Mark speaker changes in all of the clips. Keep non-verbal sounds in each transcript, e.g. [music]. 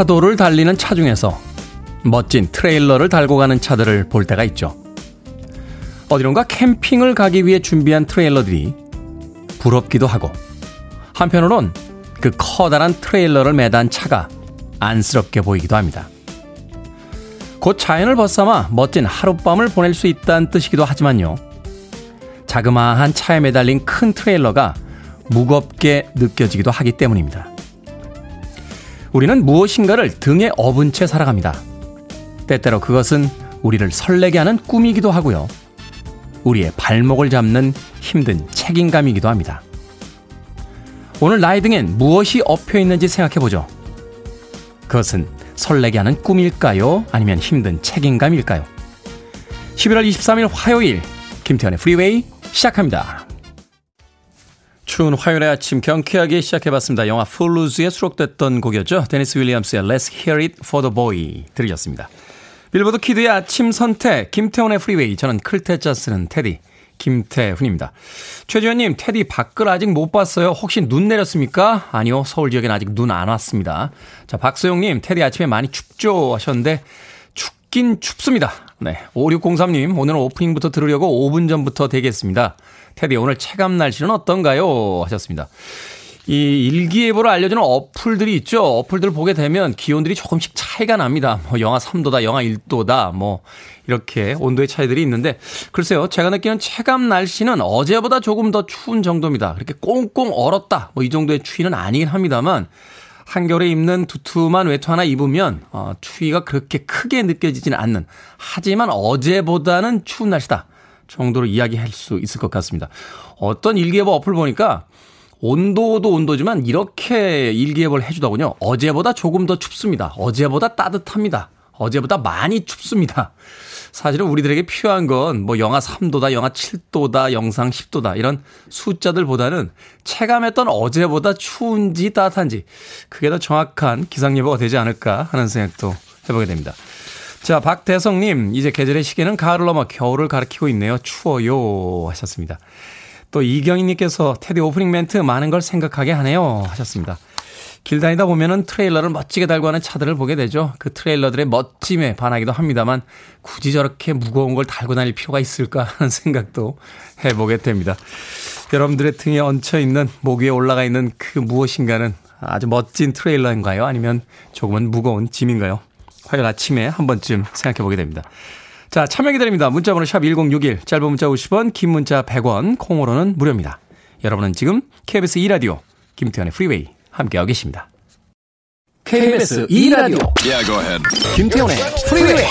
Speaker 1: 차도를 달리는 차 중에서 멋진 트레일러를 달고 가는 차들을 볼 때가 있죠. 어디론가 캠핑을 가기 위해 준비한 트레일러들이 부럽기도 하고 한편으론 그 커다란 트레일러를 매단 차가 안쓰럽게 보이기도 합니다. 곧 자연을 벗삼아 멋진 하룻밤을 보낼 수 있다는 뜻이기도 하지만요. 자그마한 차에 매달린 큰 트레일러가 무겁게 느껴지기도 하기 때문입니다. 우리는 무엇인가를 등에 업은 채 살아갑니다. 때때로 그것은 우리를 설레게 하는 꿈이기도 하고요. 우리의 발목을 잡는 힘든 책임감이기도 합니다. 오늘 나의 등엔 무엇이 엎여 있는지 생각해보죠. 그것은 설레게 하는 꿈일까요? 아니면 힘든 책임감일까요? 11월 23일 화요일 김태훈의 프리웨이 시작합니다. 추운 화요일의 아침 경쾌하게 시작해봤습니다. 영화 Footloose에 수록됐던 곡이었죠. 데니스 윌리엄스의 Let's Hear It for the Boy 들으셨습니다. 빌보드 kid의 아침 선택 김태훈의 프리웨이 저는 클 태 자 쓰는 태디 김태훈입니다. 최지현님 태디 밖을 아직 못 봤어요. 혹시 눈 내렸습니까? 아니요 서울 지역엔 아직 눈 안 왔습니다. 자 박소영님 태디 아침에 많이 춥죠 하셨는데 춥긴 춥습니다. 네 5603님 오늘은 오프닝부터 들으려고 5분 전부터 대기했습니다. 테디 오늘 체감 날씨는 어떤가요? 하셨습니다. 이 일기예보를 알려주는 어플들이 있죠. 어플들 보게 되면 기온들이 조금씩 차이가 납니다. 뭐 영하 3도다, 영하 1도다, 뭐 이렇게 온도의 차이들이 있는데 글쎄요. 제가 느끼는 체감 날씨는 어제보다 조금 더 추운 정도입니다. 그렇게 꽁꽁 얼었다. 뭐 이 정도의 추위는 아니긴 합니다만 한겨울에 입는 두툼한 외투 하나 입으면 어, 추위가 그렇게 크게 느껴지지는 않는 하지만 어제보다는 추운 날씨다. 정도로 이야기할 수 있을 것 같습니다. 어떤 일기예보 어플 보니까 온도도 온도지만 이렇게 일기예보를 해주더군요. 어제보다 조금 더 춥습니다. 어제보다 따뜻합니다. 어제보다 많이 춥습니다. 사실은 우리들에게 필요한 건 뭐 영하 3도다, 영하 7도다, 영상 10도다 이런 숫자들보다는 체감했던 어제보다 추운지 따뜻한지 그게 더 정확한 기상예보가 되지 않을까 하는 생각도 해보게 됩니다. 자, 박대성님, 이제 계절의 시계는 가을을 넘어 겨울을 가리키고 있네요. 추워요. 하셨습니다. 또 이경희님께서 테디 오프닝 멘트 많은 걸 생각하게 하네요. 하셨습니다. 길 다니다 보면은 트레일러를 멋지게 달고 하는 차들을 보게 되죠. 그 트레일러들의 멋짐에 반하기도 합니다만 굳이 저렇게 무거운 걸 달고 다닐 필요가 있을까 하는 생각도 해보게 됩니다. 여러분들의 등에 얹혀 있는 목 위에 올라가 있는 그 무엇인가는 아주 멋진 트레일러인가요? 아니면 조금은 무거운 짐인가요? 화요일 아침에 한 번쯤 생각해 보게 됩니다. 자, 참여 기다립니다. 문자번호 샵 1061, 짧은 문자 50원, 긴 문자 100원, 콩으로는 무료입니다. 여러분은 지금 KBS 2라디오 김태훈의 프리웨이 함께하고 계십니다. KBS 2라디오 yeah, 김태훈의 프리웨이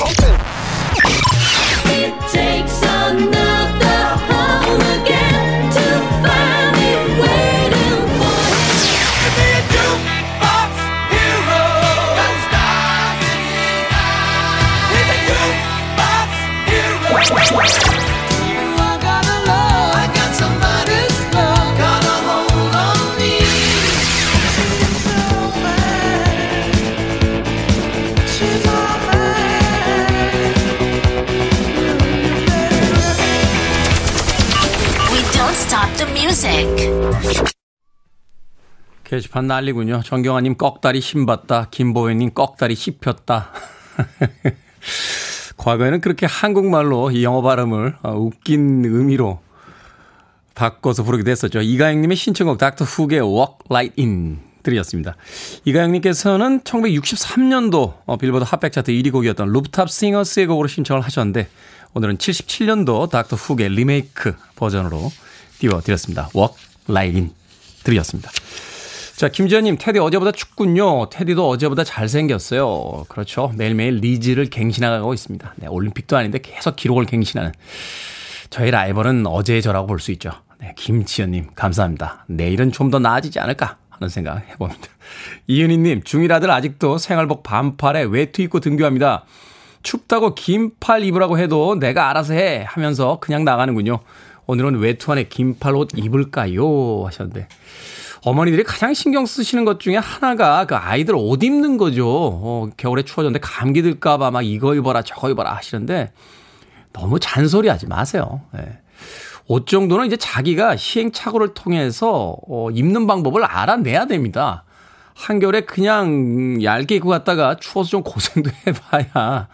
Speaker 1: 게시판 난리군요. 정경아님 꺽다리 신봤다. 김보현님 꺽다리 씹혔다. [laughs] 과거에는 그렇게 한국말로 이 영어 발음을 어, 웃긴 의미로 바꿔서 부르기도 했었죠. 이가영님의 신청곡 닥터 훅의 Walk Right In 들으셨습니다. 이가영님께서는 1963년도 어, 빌보드 핫백 차트 1위 곡이었던 루프탑 싱어스의 곡으로 신청을 하셨는데 오늘은 77년도 닥터 훅의 리메이크 버전으로 띄워드렸습니다. Walk Light In 들이었습니다. 자, 김지현님, 테디 어제보다 춥군요. 테디도 어제보다 잘생겼어요. 그렇죠. 매일매일 리즈를 갱신하고 있습니다. 네, 올림픽도 아닌데 계속 기록을 갱신하는 저희 라이벌은 어제의 저라고 볼 수 있죠. 네, 김지현님, 감사합니다. 내일은 좀 더 나아지지 않을까 하는 생각 해봅니다. 이은희님, 중1 아들 아직도 생활복 반팔에 외투 입고 등교합니다. 춥다고 긴팔 입으라고 해도 내가 알아서 해 하면서 그냥 나가는군요. 오늘은 외투 안에 긴팔 옷 입을까요? 하셨는데. 어머니들이 가장 신경 쓰시는 것 중에 하나가 그 아이들 옷 입는 거죠. 어, 겨울에 추워졌는데 감기 들까봐 막 이거 입어라 저거 입어라 하시는데 너무 잔소리 하지 마세요. 네. 옷 정도는 이제 자기가 시행착오를 통해서 어, 입는 방법을 알아내야 됩니다. 한겨울에 그냥 얇게 입고 갔다가 추워서 좀 고생도 [laughs] 해봐야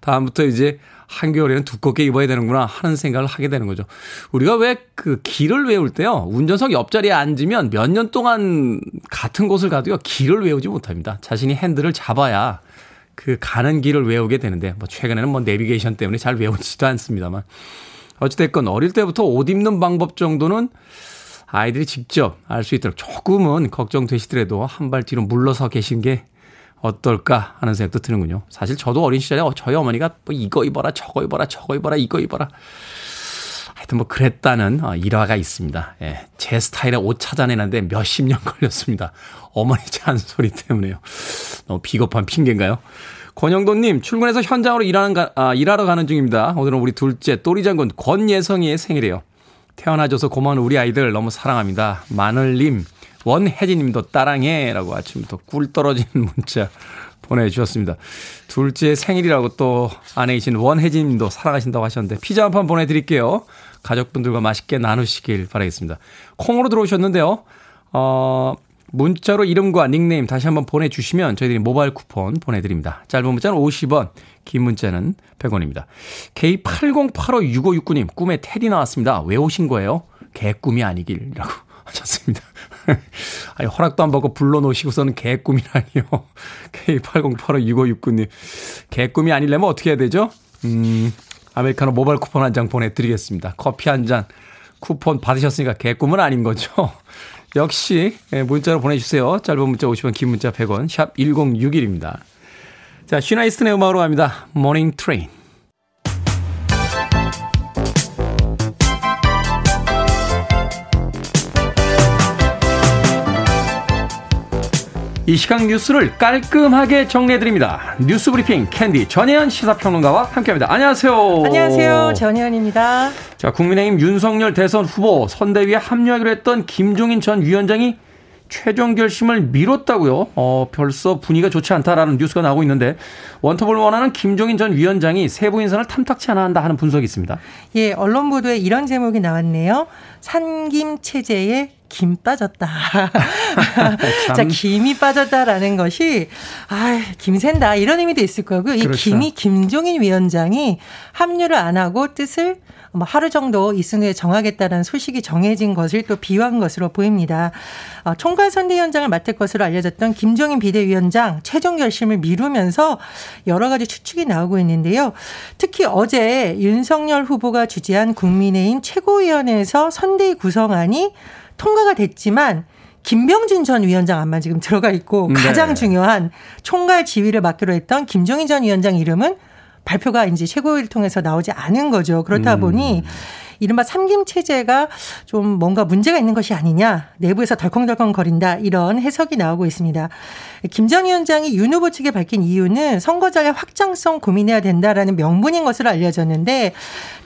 Speaker 1: 다음부터 이제 한겨울에는 두껍게 입어야 되는구나 하는 생각을 하게 되는 거죠. 우리가 왜 그 길을 외울 때요. 운전석 옆자리에 앉으면 몇 년 동안 같은 곳을 가도요. 길을 외우지 못합니다. 자신이 핸들을 잡아야 그 가는 길을 외우게 되는데 뭐 최근에는 뭐 내비게이션 때문에 잘 외우지도 않습니다만 어찌됐건 어릴 때부터 옷 입는 방법 정도는 아이들이 직접 알 수 있도록 조금은 걱정되시더라도 한 발 뒤로 물러서 계신 게 어떨까 하는 생각도 드는군요. 사실 저도 어린 시절에 저희 어머니가 뭐 이거 입어라 저거 입어라 저거 입어라 이거 입어라 하여튼 뭐 그랬다는 어, 일화가 있습니다. 예, 제 스타일의 옷 찾아내는데 몇십 년 [laughs] 걸렸습니다. 어머니 잔소리 때문에요. 너무 비겁한 핑계인가요? 권영도님, 출근해서 현장으로 일하는 가, 아, 일하러 가는 중입니다. 오늘은 우리 둘째 또리장군 권예성이의 생일이에요. 태어나줘서 고마운 우리 아이들 너무 사랑합니다. 마늘님, 원혜진님도 따랑해라고 아침부터 꿀 떨어지는 문자 보내주셨습니다. 둘째 생일이라고 또 아내이신 원혜진님도 사랑하신다고 하셨는데 피자 한 판 보내드릴게요. 가족분들과 맛있게 나누시길 바라겠습니다. 콩으로 들어오셨는데요. 어, 문자로 이름과 닉네임 다시 한번 보내주시면 저희들이 모바일 쿠폰 보내드립니다. 짧은 문자는 50원, 긴 문자는 100원입니다. K80856569님, 꿈에 테디 나왔습니다. 왜 오신 거예요? 개꿈이 아니길이라고 [laughs] 하셨습니다. [laughs] 아니, 허락도 안 받고 불러놓으시고서는 개꿈이라니요. [laughs] K80856569님. 개꿈이 아니려면 어떻게 해야 되죠? 음, 아메리카노 모바일 쿠폰 한 장 보내드리겠습니다. 커피 한 잔 쿠폰 받으셨으니까 개꿈은 아닌 거죠. [laughs] 역시 예, 문자로 보내주세요. 짧은 문자 50원, 긴 문자 100원, 샵 1061입니다. 자, 시나 이스턴의 음악으로 갑니다. Morning Train. 이 시각 뉴스를 깔끔하게 정리해드립니다. 뉴스 브리핑 캔디 전혜연 시사평론가와 함께합니다. 안녕하세요.
Speaker 2: 안녕하세요. 전혜연입니다.
Speaker 1: 자, 국민의힘 윤석열 대선 후보 선대위에 합류하기로 했던 김종인 전 위원장이 최종 결심을 미뤘다고요. 어, 벌써 분위기가 좋지 않다라는 뉴스가 나오고 있는데 원톱을 원하는 김종인 전 위원장이 세부 인선을 탐탁치 않아 한다 하는 분석이 있습니다.
Speaker 2: 예, 언론 보도에 이런 제목이 나왔네요. 삼김 체제에 김 빠졌다. [laughs] 자, 김이 빠졌다라는 것이, 아, 김샌다. 이런 의미도 있을 거고, 이 그렇죠. 김이 김종인 위원장이 합류를 안 하고 뜻을 뭐 하루 정도 이승 후에 정하겠다는 소식이 정해진 것을 또 비유한 것으로 보입니다. 어, 총괄 선대위원장을 맡을 것으로 알려졌던 김종인 비대위원장 최종 결심을 미루면서 여러 가지 추측이 나오고 있는데요. 특히 어제 윤석열 후보가 주재한 국민의힘 최고위원회에서 선 대위 구성안이 통과가 됐지만 김병준 전 위원장 안만 지금 들어가 있고 네. 가장 중요한 총괄 지휘를 맡기로 했던 김종인 전 위원장 이름은 발표가 이제 최고위를 통해서 나오지 않은 거죠. 그렇다 음. 보니 이른바 삼김 체제가 좀 뭔가 문제가 있는 것이 아니냐 내부에서 덜컹덜컹 거린다 이런 해석이 나오고 있습니다. 김전 위원장이 윤 후보 측에 밝힌 이유는 선거 전략 확장성 고민해야 된다라는 명분인 것으로 알려졌는데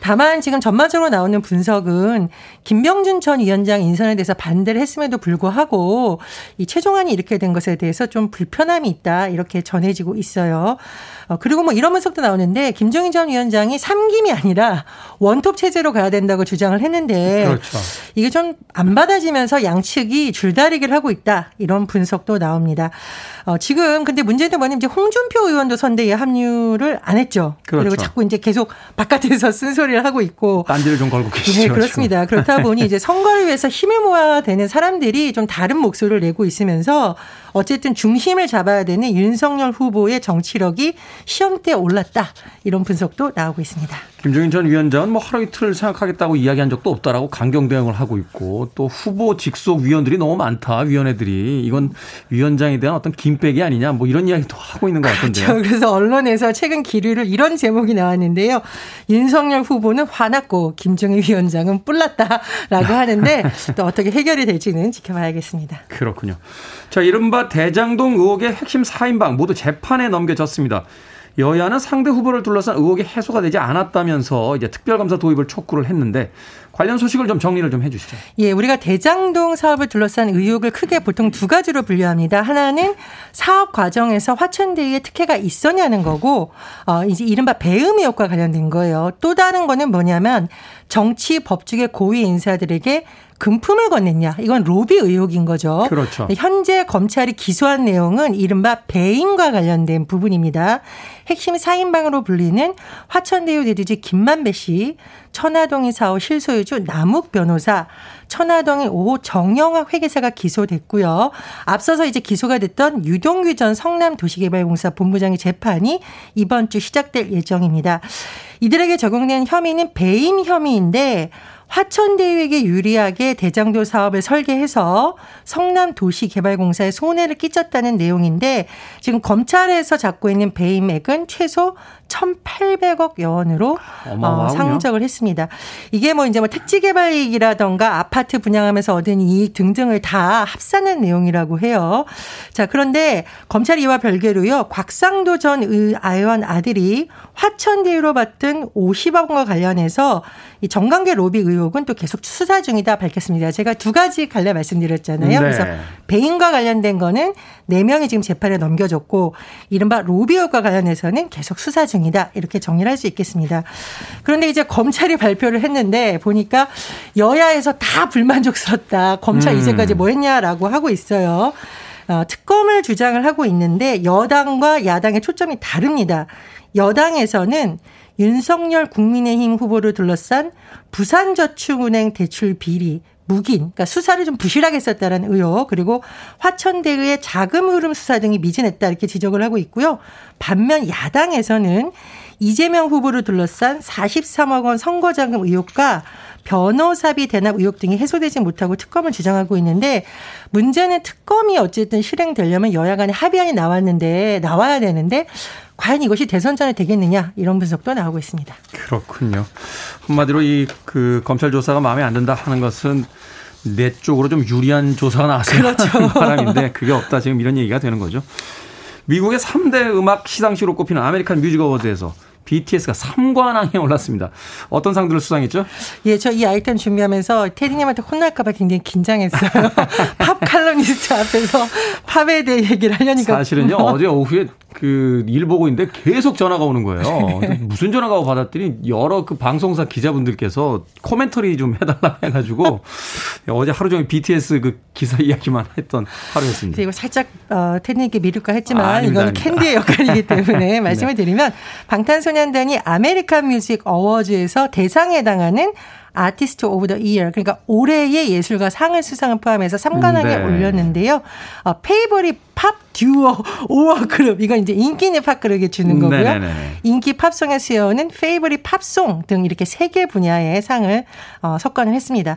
Speaker 2: 다만 지금 전반적으로 나오는 분석은 김병준 전 위원장 인선에 대해서 반대를 했음에도 불구하고 이 최종안이 이렇게 된 것에 대해서 좀 불편함이 있다 이렇게 전해지고 있어요. 어, 그리고 뭐 이런 분석도 나오는데 김정인 전 위원장이 삼김이 아니라 원톱 체제로 가야 된다고 주장을 했는데 그렇죠. 이게 좀 안 받아지면서 양측이 줄다리기를 하고 있다 이런 분석도 나옵니다. 어, 지금 근데 문제는 뭐냐면 이제 홍준표 의원도 선대위에 합류를 안 했죠. 그렇죠. 그리고 자꾸 이제 계속 바깥에서 [laughs] 쓴소리를 하고 있고
Speaker 1: 딴지를 좀 걸고 계시죠.
Speaker 2: 네, 그렇습니다. 그렇다 보니 이제 선거를 위해서 힘을 모아야 되는 사람들이 좀 다른 목소리를 내고 있으면서 어쨌든 중심을 잡아야 되는 윤석열 후보의 정치력이 시험대에 올랐다. 이런 분석도 나오고 있습니다.
Speaker 1: 김종인 전 위원장은 뭐 하루 이틀 생각하겠다고 이야기한 적도 없다라고 강경 대응을 하고 있고 또 후보 직속 위원들이 너무 많다. 위원회들이 이건 위원장에 대한 어떤 김백이 아니냐 뭐 이런 이야기도 하고 있는 것 같은데요.
Speaker 2: 그렇죠. 그래서 언론에서 최근 기류를 이런 제목이 나왔는데요. 윤석열 후보는 화났고 김종인 위원장은 뿔났다라고 하는데 [laughs] 또 어떻게 해결이 될지는 지켜봐야겠습니다.
Speaker 1: 그렇군요. 자, 이른바 대장동 의혹의 핵심 4인방 모두 재판에 넘겨졌습니다. 여야는 상대 후보를 둘러싼 의혹이 해소가 되지 않았다면서 이제 특별감사 도입을 촉구를 했는데 관련 소식을 좀 정리를 좀 해주시죠.
Speaker 2: 예, 우리가 대장동 사업을 둘러싼 의혹을 크게 보통 두 가지로 분류합니다. 하나는 사업 과정에서 화천대유의 특혜가 있었냐는 거고, 어, 이제 이른바 배음 의혹과 관련된 거예요. 또 다른 거는 뭐냐면 정치 법조계 고위 인사들에게 금품을 건넸냐. 이건 로비 의혹인 거죠.
Speaker 1: 그렇죠.
Speaker 2: 현재 검찰이 기소한 내용은 이른바 배임과 관련된 부분입니다. 핵심 사인방으로 불리는 화천대유 대주주 김만배 씨, 천화동인 사호 실소유주 남욱 변호사, 천화동인 5호 정영학 회계사가 기소됐고요. 앞서서 이제 기소가 됐던 유동규 전 성남도시개발공사 본부장의 재판이 이번 주 시작될 예정입니다. 이들에게 적용된 혐의는 배임 혐의인데 화천대유에게 유리하게 대장도 사업을 설계해서 성남 도시개발공사에 손해를 끼쳤다는 내용인데 지금 검찰에서 잡고 있는 배임액은 최소 1,800억 원으로 어, 상적을 했습니다. 이게 뭐 이제 뭐 택지 개발 이익이라던가 아파트 분양하면서 얻은 이익 등등을 다 합산한 내용이라고 해요. 자, 그런데 검찰 이와 별개로요. 곽상도 전 의원 아들이 화천대유로 받던 50억 원과 관련해서 이 정관계 로비 의혹은 또 계속 수사 중이다 밝혔습니다. 제가 두 가지 갈래 말씀드렸잖아요. 네. 그래서 배임과 관련된 거는 4명이 지금 재판에 넘겨졌고 이른바 로비 의혹과 관련해서는 계속 수사 중이다. 이렇게 정리를 할 수 있겠습니다. 그런데 이제 검찰이 발표를 했는데 보니까 여야에서 다 불만족스럽다. 검찰 음. 이제까지 뭐 했냐라고 하고 있어요. 어, 특검을 주장을 하고 있는데 여당과 야당의 초점이 다릅니다. 여당에서는 윤석열 국민의힘 후보를 둘러싼 부산저축은행 대출 비리 묵인, 그러니까 수사를 좀 부실하게 했었다는 의혹, 그리고 화천대유의 자금 흐름 수사 등이 미진했다 이렇게 지적을 하고 있고요. 반면 야당에서는 이재명 후보를 둘러싼 43억 원 선거자금 의혹과 변호사비 대납 의혹 등이 해소되지 못하고 특검을 주장하고 있는데 문제는 특검이 어쨌든 실행되려면 여야 간에 합의안이 나왔는데 나와야 되는데 과연 이것이 대선 전에 되겠느냐 이런 분석도 나오고 있습니다.
Speaker 1: 그렇군요. 한마디로 이 그 검찰 조사가 마음에 안 든다 하는 것은 내 쪽으로 좀 유리한 조사가 나왔어요. 그렇죠. 바람인데 그게 없다 지금 이런 얘기가 되는 거죠. 미국의 3대 음악 시상식으로 꼽히는 American Music Awards에서 BTS가 3관왕에 올랐습니다. 어떤 상들을 수상했죠?
Speaker 2: 예, 저 이 아이템 준비하면서 테디님한테 혼날까봐 굉장히 긴장했어요. [laughs] 팝 칼럼니스트 앞에서 팝에 대해 얘기를 하려니까.
Speaker 1: 사실은요, 어제 오후에 그 일 보고 있는데 계속 전화가 오는 거예요. [laughs] 무슨 전화가 받았더니 여러 그 방송사 기자분들께서 코멘터리 좀 해달라 해가지고 [laughs] 어제 하루 종일 BTS 그 기사 이야기만 했던 하루였습니다.
Speaker 2: 그리고 살짝 어, 테디님께 미룰까 했지만 아, 이건 캔디의 역할이기 때문에 [laughs] 네. 말씀을 드리면 방탄소년단이 American Music Awards에서 대상에 해당하는 Artist of the Year 그러니까 올해의 예술가 상을 수상을 포함해서 3관왕에 네. 올랐는데요. 어, Favorite Pop Duo or Group 이건 이제 인기 있는 팝 그룹에 주는 거고요. 네네네. 인기 팝송에 수여하는 Favorite Pop Song 등 이렇게 세 개 분야의 상을 어, 석권을 했습니다.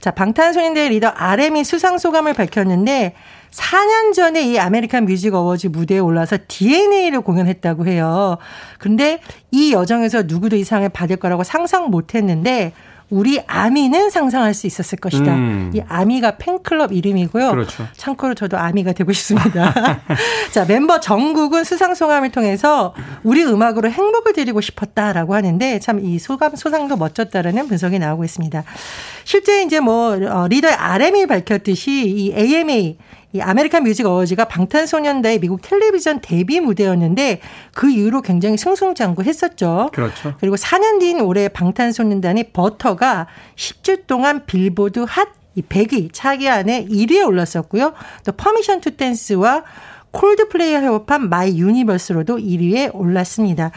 Speaker 2: 자 방탄소년단 리더 RM이 수상 소감을 밝혔는데 4년 전에 이 American Music Awards 무대에 올라서 DNA를 공연했다고 해요. 근데 이 여정에서 누구도 이 상을 받을 거라고 상상 못 했는데 우리 아미는 상상할 수 있었을 것이다. 음. 이 아미가 팬클럽 이름이고요. 그렇죠. 참고로 저도 아미가 되고 싶습니다. [laughs] 자, 멤버 정국은 수상 소감을 통해서 우리 음악으로 행복을 드리고 싶었다라고 하는데 참 이 소감 소상도 멋졌다라는 분석이 나오고 있습니다. 실제 이제 뭐 어, 리더의 RM이 밝혔듯이 이 AMA 이 American Music Awards가 방탄소년단의 미국 텔레비전 데뷔 무대였는데 그 이후로 굉장히 승승장구했었죠.
Speaker 1: 그렇죠.
Speaker 2: 그리고 4년 뒤인 올해 방탄소년단의 Butter가 10주 동안 빌보드 Hot 100위 차트 안에 1위에 올랐었고요. 또 Permission to Dance와 콜드플레이와 협업한 My Universe로도 1위에 올랐습니다.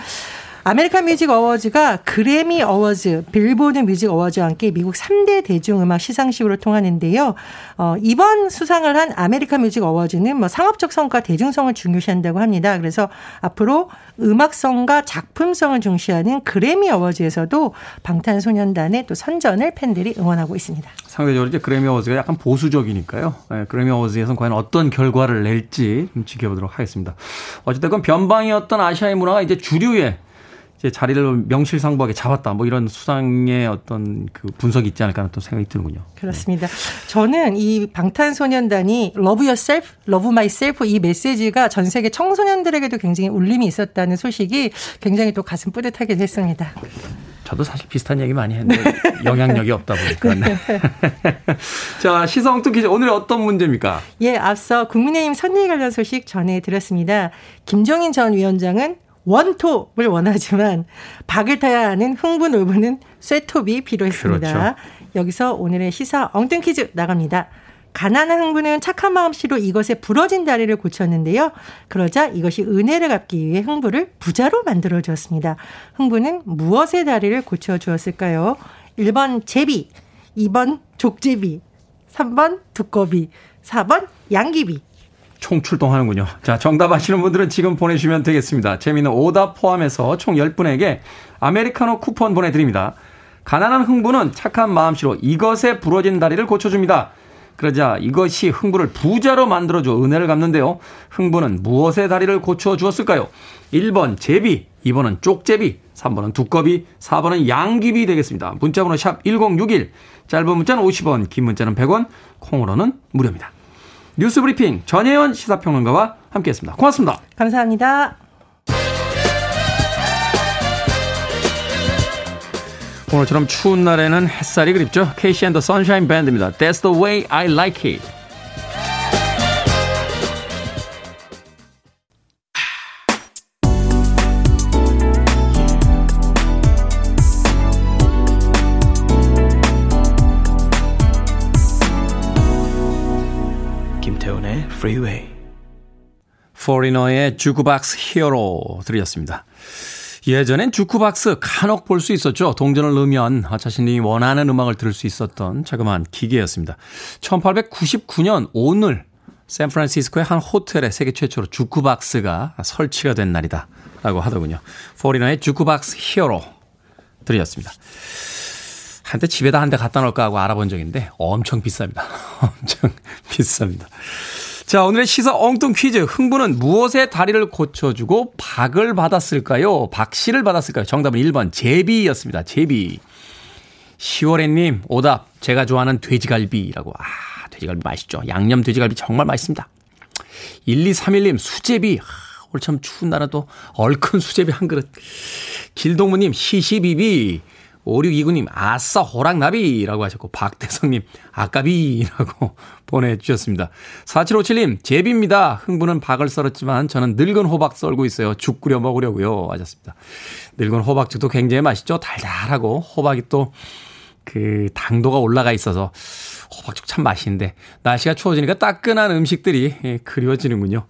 Speaker 2: American Music Awards가 그래미 Awards, 빌보드 Music Awards와 함께 미국 3대 대중음악 시상식으로 통하는데요. 어, 이번 수상을 한 American Music Awards는 뭐 상업적 성과, 대중성을 중요시한다고 합니다. 그래서 앞으로 음악성과 작품성을 중시하는 그래미 어워즈에서도 방탄소년단의 또 선전을 팬들이 응원하고 있습니다.
Speaker 1: 상대적으로 이제 그래미 어워즈가 약간 보수적이니까요. 네, 그래미 어워즈에서는 과연 어떤 결과를 낼지 좀 지켜보도록 하겠습니다. 어쨌든 변방이었던 아시아의 문화가 이제 주류에 이제 자리를 명실상부하게 잡았다. 뭐 이런 수상의 어떤 그 분석이 있지 않을까 하는 또 생각이 드는군요.
Speaker 2: 그렇습니다. 네. 저는 이 방탄소년단이 Love Yourself, Love Myself 이 메시지가 전 세계 청소년들에게도 굉장히 울림이 있었다는 소식이 굉장히 또 가슴 뿌듯하게 됐습니다.
Speaker 1: 저도 사실 비슷한 얘기 많이 했는데 네. [laughs] 영향력이 없다 보니까. 네. [laughs] 자, 시성특 기자 오늘 어떤 문제입니까?
Speaker 2: 예, 앞서 국민의힘 선대위 관련 소식 전해드렸습니다. 김종인 전 위원장은 원톱을 원하지만 박을 타야 하는 흥분 울분은 쇠톱이 필요했습니다. 그렇죠. 여기서 오늘의 시사 엉뚱 퀴즈 나갑니다. 가난한 흥부는 착한 마음씨로 이것에 부러진 다리를 고쳤는데요. 그러자 이것이 은혜를 갚기 위해 흥부를 부자로 만들어 주었습니다. 흥부는 무엇의 다리를 고쳐 주었을까요? 1번 제비, 2번 족제비, 3번 두꺼비, 4번 양귀비.
Speaker 1: 총 출동하는군요. 자, 정답 아시는 분들은 지금 보내주시면 되겠습니다. 재미있는 오답 포함해서 총 10분에게 아메리카노 쿠폰 보내드립니다. 가난한 흥부는 착한 마음씨로 이것에 부러진 다리를 고쳐줍니다. 그러자 이것이 흥부를 부자로 만들어줘 은혜를 갚는데요. 흥부는 무엇의 다리를 고쳐 주었을까요? 1번 제비, 2번은 쪽제비, 3번은 두꺼비, 4번은 양귀비 되겠습니다. 문자번호 샵 1061, 짧은 문자는 50원, 긴 문자는 100원, 콩으로는 무료입니다. 뉴스 브리핑 전혜연 시사평론가와 함께했습니다. 고맙습니다.
Speaker 2: 감사합니다.
Speaker 1: 오늘처럼 추운 날에는 햇살이 그립죠. 케이시 앤더 선샤인 밴드입니다. That's the way I like it. Freeway. 포리너의 주크박스 히어로 들으셨습니다. 예전엔 주크박스 간혹 볼 수 있었죠. 동전을 넣으면 자신이 원하는 음악을 들을 수 있었던 자그마한 기계였습니다. 1899년 오늘 샌프란시스코의 한 호텔에 세계 최초로 주크박스가 설치가 된 날이다. 라고 하더군요. 포리너의 주크박스 히어로 들으셨습니다. 한때 집에다 한 대 갖다 놓을까 하고 알아본 적인데 엄청 비쌉니다. [laughs] 엄청 비쌉니다. 자, 오늘의 시사 엉뚱 퀴즈. 흥부는 무엇의 다리를 고쳐주고 박을 받았을까요? 박씨를 받았을까요? 정답은 1번 제비였습니다. 제비. 10월에님, 오답. 제가 좋아하는 돼지갈비라고. 아, 돼지갈비 맛있죠. 양념 돼지갈비 정말 맛있습니다. 1231님, 수제비. 아, 오늘 참 추운 또 얼큰 수제비 한 그릇. 길동무님, 시시비비. 5629님, 아싸, 호랑나비라고 하셨고, 박대성님, 아까비라고 [laughs] 보내주셨습니다. 4757님, 제비입니다. 흥부는 박을 썰었지만 저는 늙은 호박 썰고 있어요. 죽 끓여 먹으려고요. 하셨습니다. 늙은 호박죽도 굉장히 맛있죠. 달달하고, 호박이 또, 그, 당도가 올라가 있어서, 호박죽 참 맛있는데, 날씨가 추워지니까 따끈한 음식들이 예, 그리워지는군요.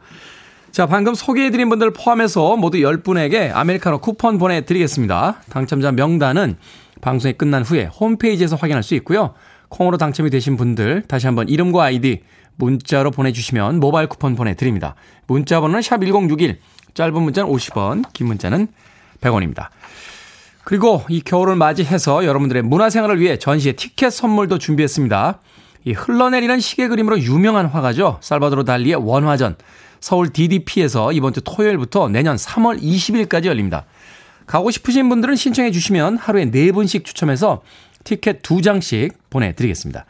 Speaker 1: 자, 방금 소개해드린 분들 포함해서 모두 10분에게 아메리카노 쿠폰 보내드리겠습니다. 당첨자 명단은 방송이 끝난 후에 홈페이지에서 확인할 수 있고요. 콩으로 당첨이 되신 분들 다시 한번 이름과 아이디 문자로 보내주시면 모바일 쿠폰 보내드립니다. 문자 번호는 샵1061 짧은 문자는 50원 긴 문자는 100원입니다. 그리고 이 겨울을 맞이해서 여러분들의 문화생활을 위해 전시의 티켓 선물도 준비했습니다. 이 흘러내리는 시계 그림으로 유명한 화가죠. 살바도로 달리의 원화전 서울 DDP에서 이번 주 토요일부터 내년 3월 20일까지 열립니다. 가고 싶으신 분들은 신청해 주시면 하루에 4분씩 추첨해서 티켓 2장씩 보내드리겠습니다.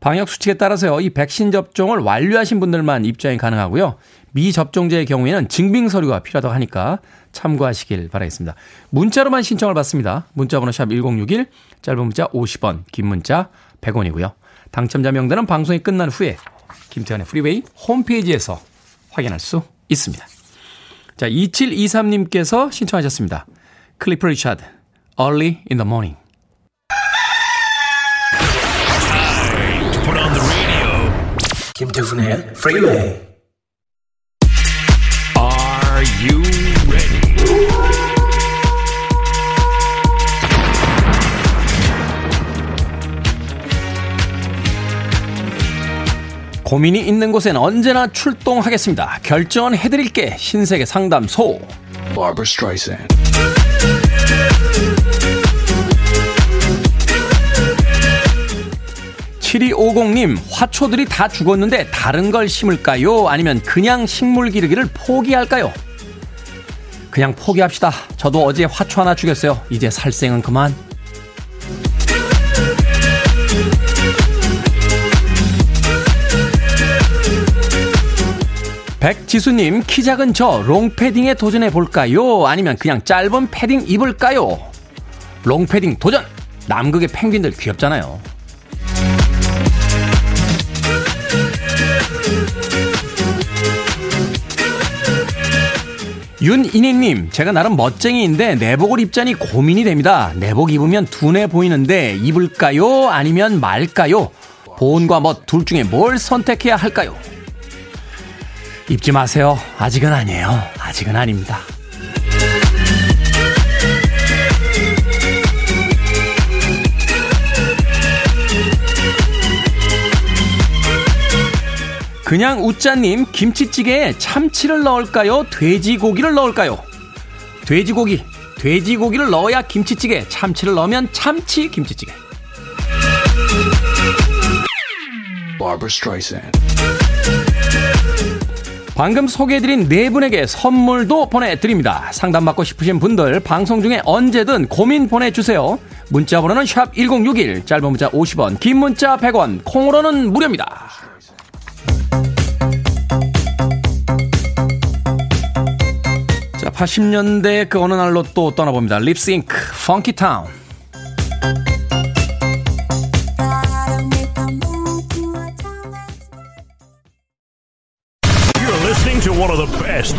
Speaker 1: 방역 수칙에 따라서요, 이 백신 접종을 완료하신 분들만 입장이 가능하고요. 미접종자의 경우에는 증빙 서류가 필요하다고 하니까 참고하시길 바라겠습니다. 문자로만 신청을 받습니다. 문자번호 샵 1061, 짧은 문자 50원, 긴 문자 100원이고요. 당첨자 명단은 방송이 끝난 후에 김태훈의 프리웨이 홈페이지에서 확인할 수 있습니다. 자, 2723님께서 신청하셨습니다. 클리프 리차드, Early in the Morning. 김태훈의 Freeway. Are you ready? 고민이 있는 곳엔 언제나 출동하겠습니다. 결정은 해드릴게. 신세계 상담소. Barbara Streisand. 7250님, 화초들이 다 죽었는데 다른 걸 심을까요? 아니면 그냥 식물 기르기를 포기할까요? 그냥 포기합시다. 저도 어제 화초 하나 죽였어요. 이제 살생은 그만. 백지수님, 키 작은 저 롱패딩에 도전해 볼까요? 아니면 그냥 짧은 패딩 입을까요? 롱패딩 도전! 남극의 펭귄들 귀엽잖아요. 윤인희님, 제가 나름 멋쟁이인데 내복을 입자니 고민이 됩니다. 내복 입으면 둔해 보이는데 입을까요? 아니면 말까요? 보온과 멋 둘 중에 뭘 선택해야 할까요? 입지 마세요. 아직은 아니에요. 아직은 아닙니다. 그냥 우짜님 김치찌개에 참치를 넣을까요? 돼지고기를 넣을까요? 돼지고기, 돼지고기를 넣어야 김치찌개, 참치를 넣으면 참치 김치찌개. 방금 소개해드린 네 분에게 선물도 보내드립니다. 상담받고 싶으신 분들 방송 중에 언제든 고민 보내주세요. 문자 번호는 샵 1061, 짧은 문자 50원, 긴 문자 100원, 콩으로는 무료입니다. 자, 80년대 그 어느 날로 또 떠나봅니다. 립싱크, 펑키 타운.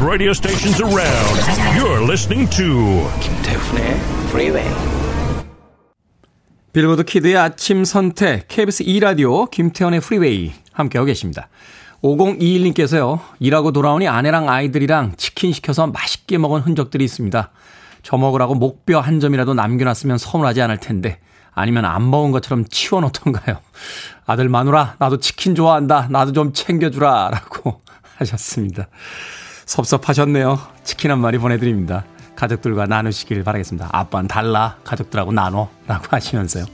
Speaker 3: Radio stations around. You're listening to 김태훈의 Freeway.
Speaker 1: 빌보드 kid의 아침 선택, KBS 2 라디오, 김태훈의 프리웨이 함께하고 계십니다. 5021님께서요, 일하고 돌아오니 아내랑 아이들이랑 치킨 시켜서 맛있게 먹은 흔적들이 있습니다. 저 먹으라고 목뼈 한 점이라도 남겨놨으면 서운하지 않을 텐데, 아니면 안 먹은 것처럼 치워놓던가요. 아들 마누라, 나도 치킨 좋아한다. 나도 좀 챙겨주라. 라고 [laughs] 하셨습니다. 섭섭하셨네요. 치킨 한 마리 보내드립니다. 가족들과 나누시길 바라겠습니다. 아빠는 달라. 가족들하고 나눠. 라고 [laughs] 하시면서요.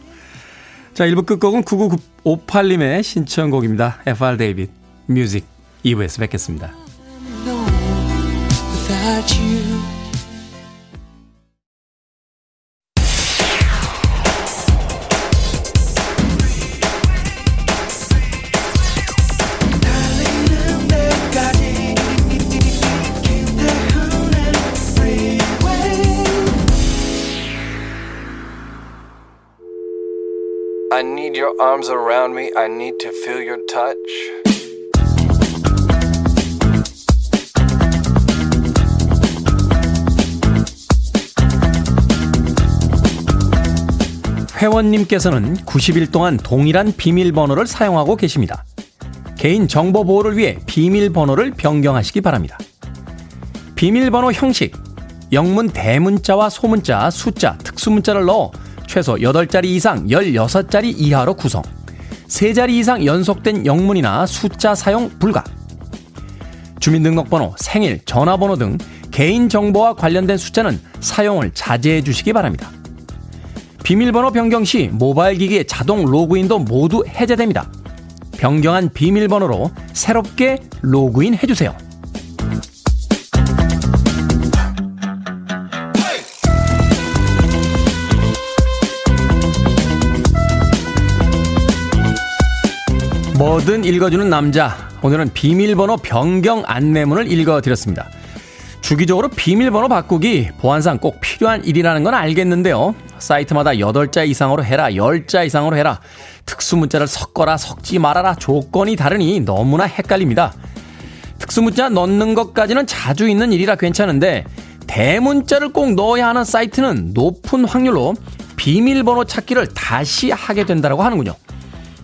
Speaker 1: 자, 1부 끝곡은 9958님의 신청곡입니다. FR 데이빗. 뮤직 2부에서 뵙겠습니다.
Speaker 4: Your arms around me. I need to feel your touch.
Speaker 1: 회원님께서는 90일 동안 동일한 비밀번호를 사용하고 계십니다. 개인 정보 보호를 위해 비밀번호를 변경하시기 바랍니다. 비밀번호 형식, 영문 대문자와 소문자, 숫자, 특수문자를 넣어 최소 8자리 이상 16자리 이하로 구성. 3자리 이상 연속된 영문이나 숫자 사용 불가. 주민등록번호, 생일, 전화번호 등 개인정보와 관련된 숫자는 사용을 자제해 주시기 바랍니다. 비밀번호 변경 시 모바일 기기의 자동 로그인도 모두 해제됩니다. 변경한 비밀번호로 새롭게 로그인 해주세요. 뭐든 읽어주는 남자. 오늘은 비밀번호 변경 안내문을 읽어드렸습니다. 주기적으로 비밀번호 바꾸기 보안상 꼭 필요한 일이라는 건 알겠는데요. 사이트마다 8자 이상으로 해라, 10자 이상으로 해라, 특수문자를 섞어라, 섞지 말아라, 조건이 다르니 너무나 헷갈립니다. 특수문자 넣는 것까지는 자주 있는 일이라 괜찮은데, 대문자를 꼭 넣어야 하는 사이트는 높은 확률로 비밀번호 찾기를 다시 하게 된다고 하는군요.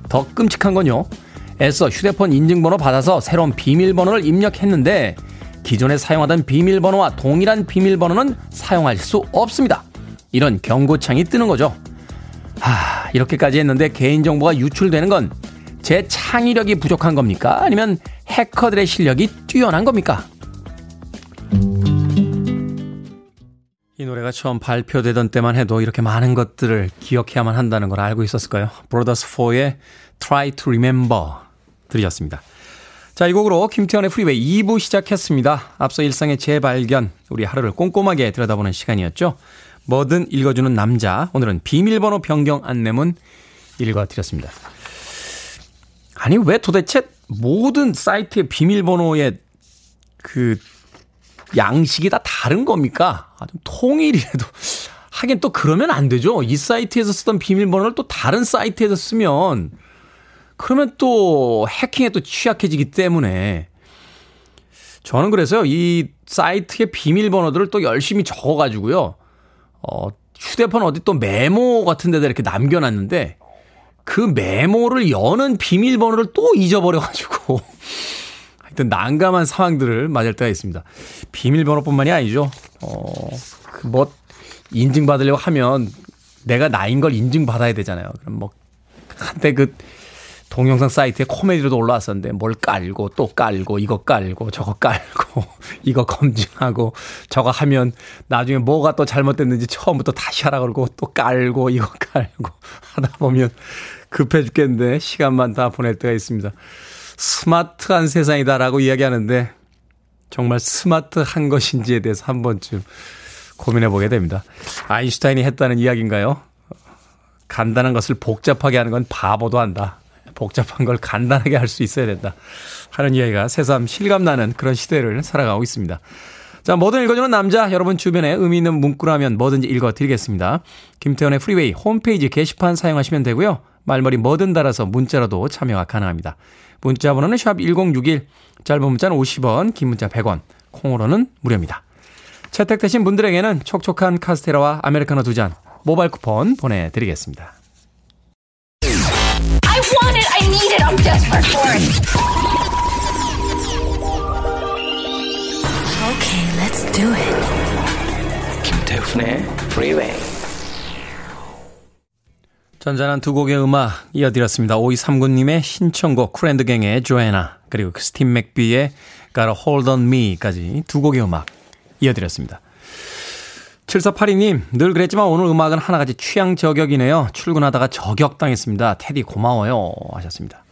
Speaker 1: 더 끔찍한 건요. 애써 휴대폰 인증번호 받아서 새로운 비밀번호를 입력했는데 기존에 사용하던 비밀번호와 동일한 비밀번호는 사용할 수 없습니다. 이런 경고창이 뜨는 거죠. 하, 이렇게까지 했는데 개인정보가 유출되는 건 제 창의력이 부족한 겁니까? 아니면 해커들의 실력이 뛰어난 겁니까? 이 노래가 처음 발표되던 때만 해도 이렇게 많은 것들을 기억해야만 한다는 걸 알고 있었을까요? 브라더스 4의 Try to Remember 들으셨습니다. 자, 이 곡으로 김태훈의 프리웨이 2부 시작했습니다. 앞서 일상의 재발견, 우리 하루를 꼼꼼하게 들여다보는 시간이었죠. 뭐든 읽어주는 남자. 오늘은 비밀번호 변경 안내문 읽어드렸습니다. 아니, 왜 도대체 모든 사이트의 비밀번호의 그 양식이 다 다른 겁니까? 아, 좀 통일이라도. 하긴 또 그러면 안 되죠. 이 사이트에서 쓰던 비밀번호를 또 다른 사이트에서 쓰면 그러면 또 해킹에 또 취약해지기 때문에 저는 그래서요, 이 사이트의 비밀번호들을 또 열심히 적어가지고요, 어, 휴대폰 어디 또 메모 같은 데다 이렇게 남겨놨는데, 그 메모를 여는 비밀번호를 또 잊어버려가지고, [laughs] 하여튼 난감한 상황들을 맞을 때가 있습니다. 비밀번호뿐만이 아니죠. 어, 그 뭐, 인증받으려고 하면 내가 나인 걸 인증받아야 되잖아요. 그럼 뭐, 한때 그, 동영상 사이트에 코미디로도 올라왔었는데 뭘 깔고 또 깔고 이거 깔고 저거 깔고 [laughs] 이거 검증하고 저거 하면 나중에 뭐가 또 잘못됐는지 처음부터 다시 하라 그러고 또 깔고 이거 [laughs] 깔고 하다 보면 급해 죽겠는데 시간만 다 보낼 때가 있습니다. 스마트한 세상이다라고 이야기하는데 정말 스마트한 것인지에 대해서 한 번쯤 고민해 보게 됩니다. 아인슈타인이 했다는 이야기인가요? 간단한 것을 복잡하게 하는 건 바보도 한다. 복잡한 걸 간단하게 할 수 있어야 된다. 하는 이야기가 새삼 실감나는 그런 시대를 살아가고 있습니다. 자, 뭐든 읽어주는 남자, 여러분 주변에 의미 있는 문구라면 뭐든지 읽어드리겠습니다. 김태훈의 프리웨이 홈페이지 게시판 사용하시면 되고요. 말머리 뭐든 달아서 문자로도 참여가 가능합니다. 문자 번호는 샵 1061, 짧은 문자는 50원, 긴 문자 100원, 콩으로는 무료입니다. 채택되신 분들에게는 촉촉한 카스테라와 아메리카노 두 잔 모바일 쿠폰 보내드리겠습니다. I need it, I'm desperate for it. Okay, let's do it. 김태훈의 Freeway. 전자난 두 곡의 음악 이어드렸습니다. 5239님의 신청곡 쿨앤드갱의 조애나 그리고 스팀 맥비의 Gotta Hold On Me까지 두 곡의 음악 이어드렸습니다. 7482님, 늘 그랬지만 오늘 음악은 하나같이 취향 저격이네요. 출근하다가 저격당했습니다. 테디 고마워요. 하셨습니다.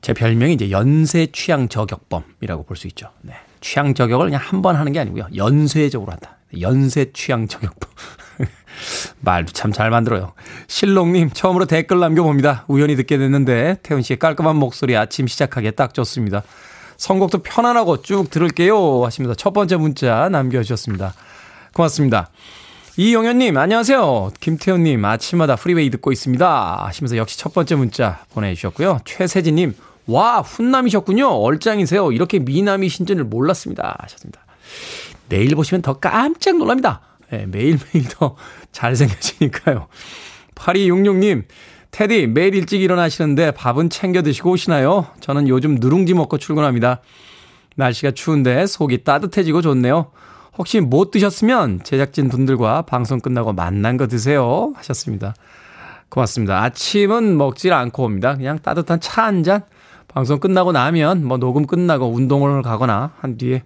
Speaker 1: 제 별명이 이제 연쇄 취향 저격범이라고 볼 수 있죠. 네. 취향 저격을 그냥 한 번 하는 게 아니고요. 연쇄적으로 한다. 연쇄 취향 저격범. [laughs] 말도 참 잘 만들어요. 실롱님, 처음으로 댓글 남겨봅니다. 우연히 듣게 됐는데, 태훈 씨의 깔끔한 목소리 아침 시작하기에 딱 좋습니다. 선곡도 편안하고 쭉 들을게요. 하십니다. 첫 번째 문자 남겨주셨습니다. 고맙습니다. 이용현님, 안녕하세요. 김태현님, 아침마다 프리웨이 듣고 있습니다. 하시면서 역시 첫 번째 문자 보내주셨고요. 최세진님, 와, 훈남이셨군요. 얼짱이세요. 이렇게 미남이신 줄을 몰랐습니다. 하셨습니다. 내일 보시면 더 깜짝 놀랍니다. 네, 매일매일 더 잘생겨지니까요. 8266님, 테디, 매일 일찍 일어나시는데 밥은 챙겨 드시고 오시나요? 저는 요즘 누룽지 먹고 출근합니다. 날씨가 추운데 속이 따뜻해지고 좋네요. 혹시 못 드셨으면 제작진 분들과 방송 끝나고 만난 거 드세요. 하셨습니다. 고맙습니다. 아침은 먹질 않고 옵니다. 그냥 따뜻한 차 한 잔. 방송 끝나고 나면 뭐 녹음 끝나고 운동을 가거나 한 뒤에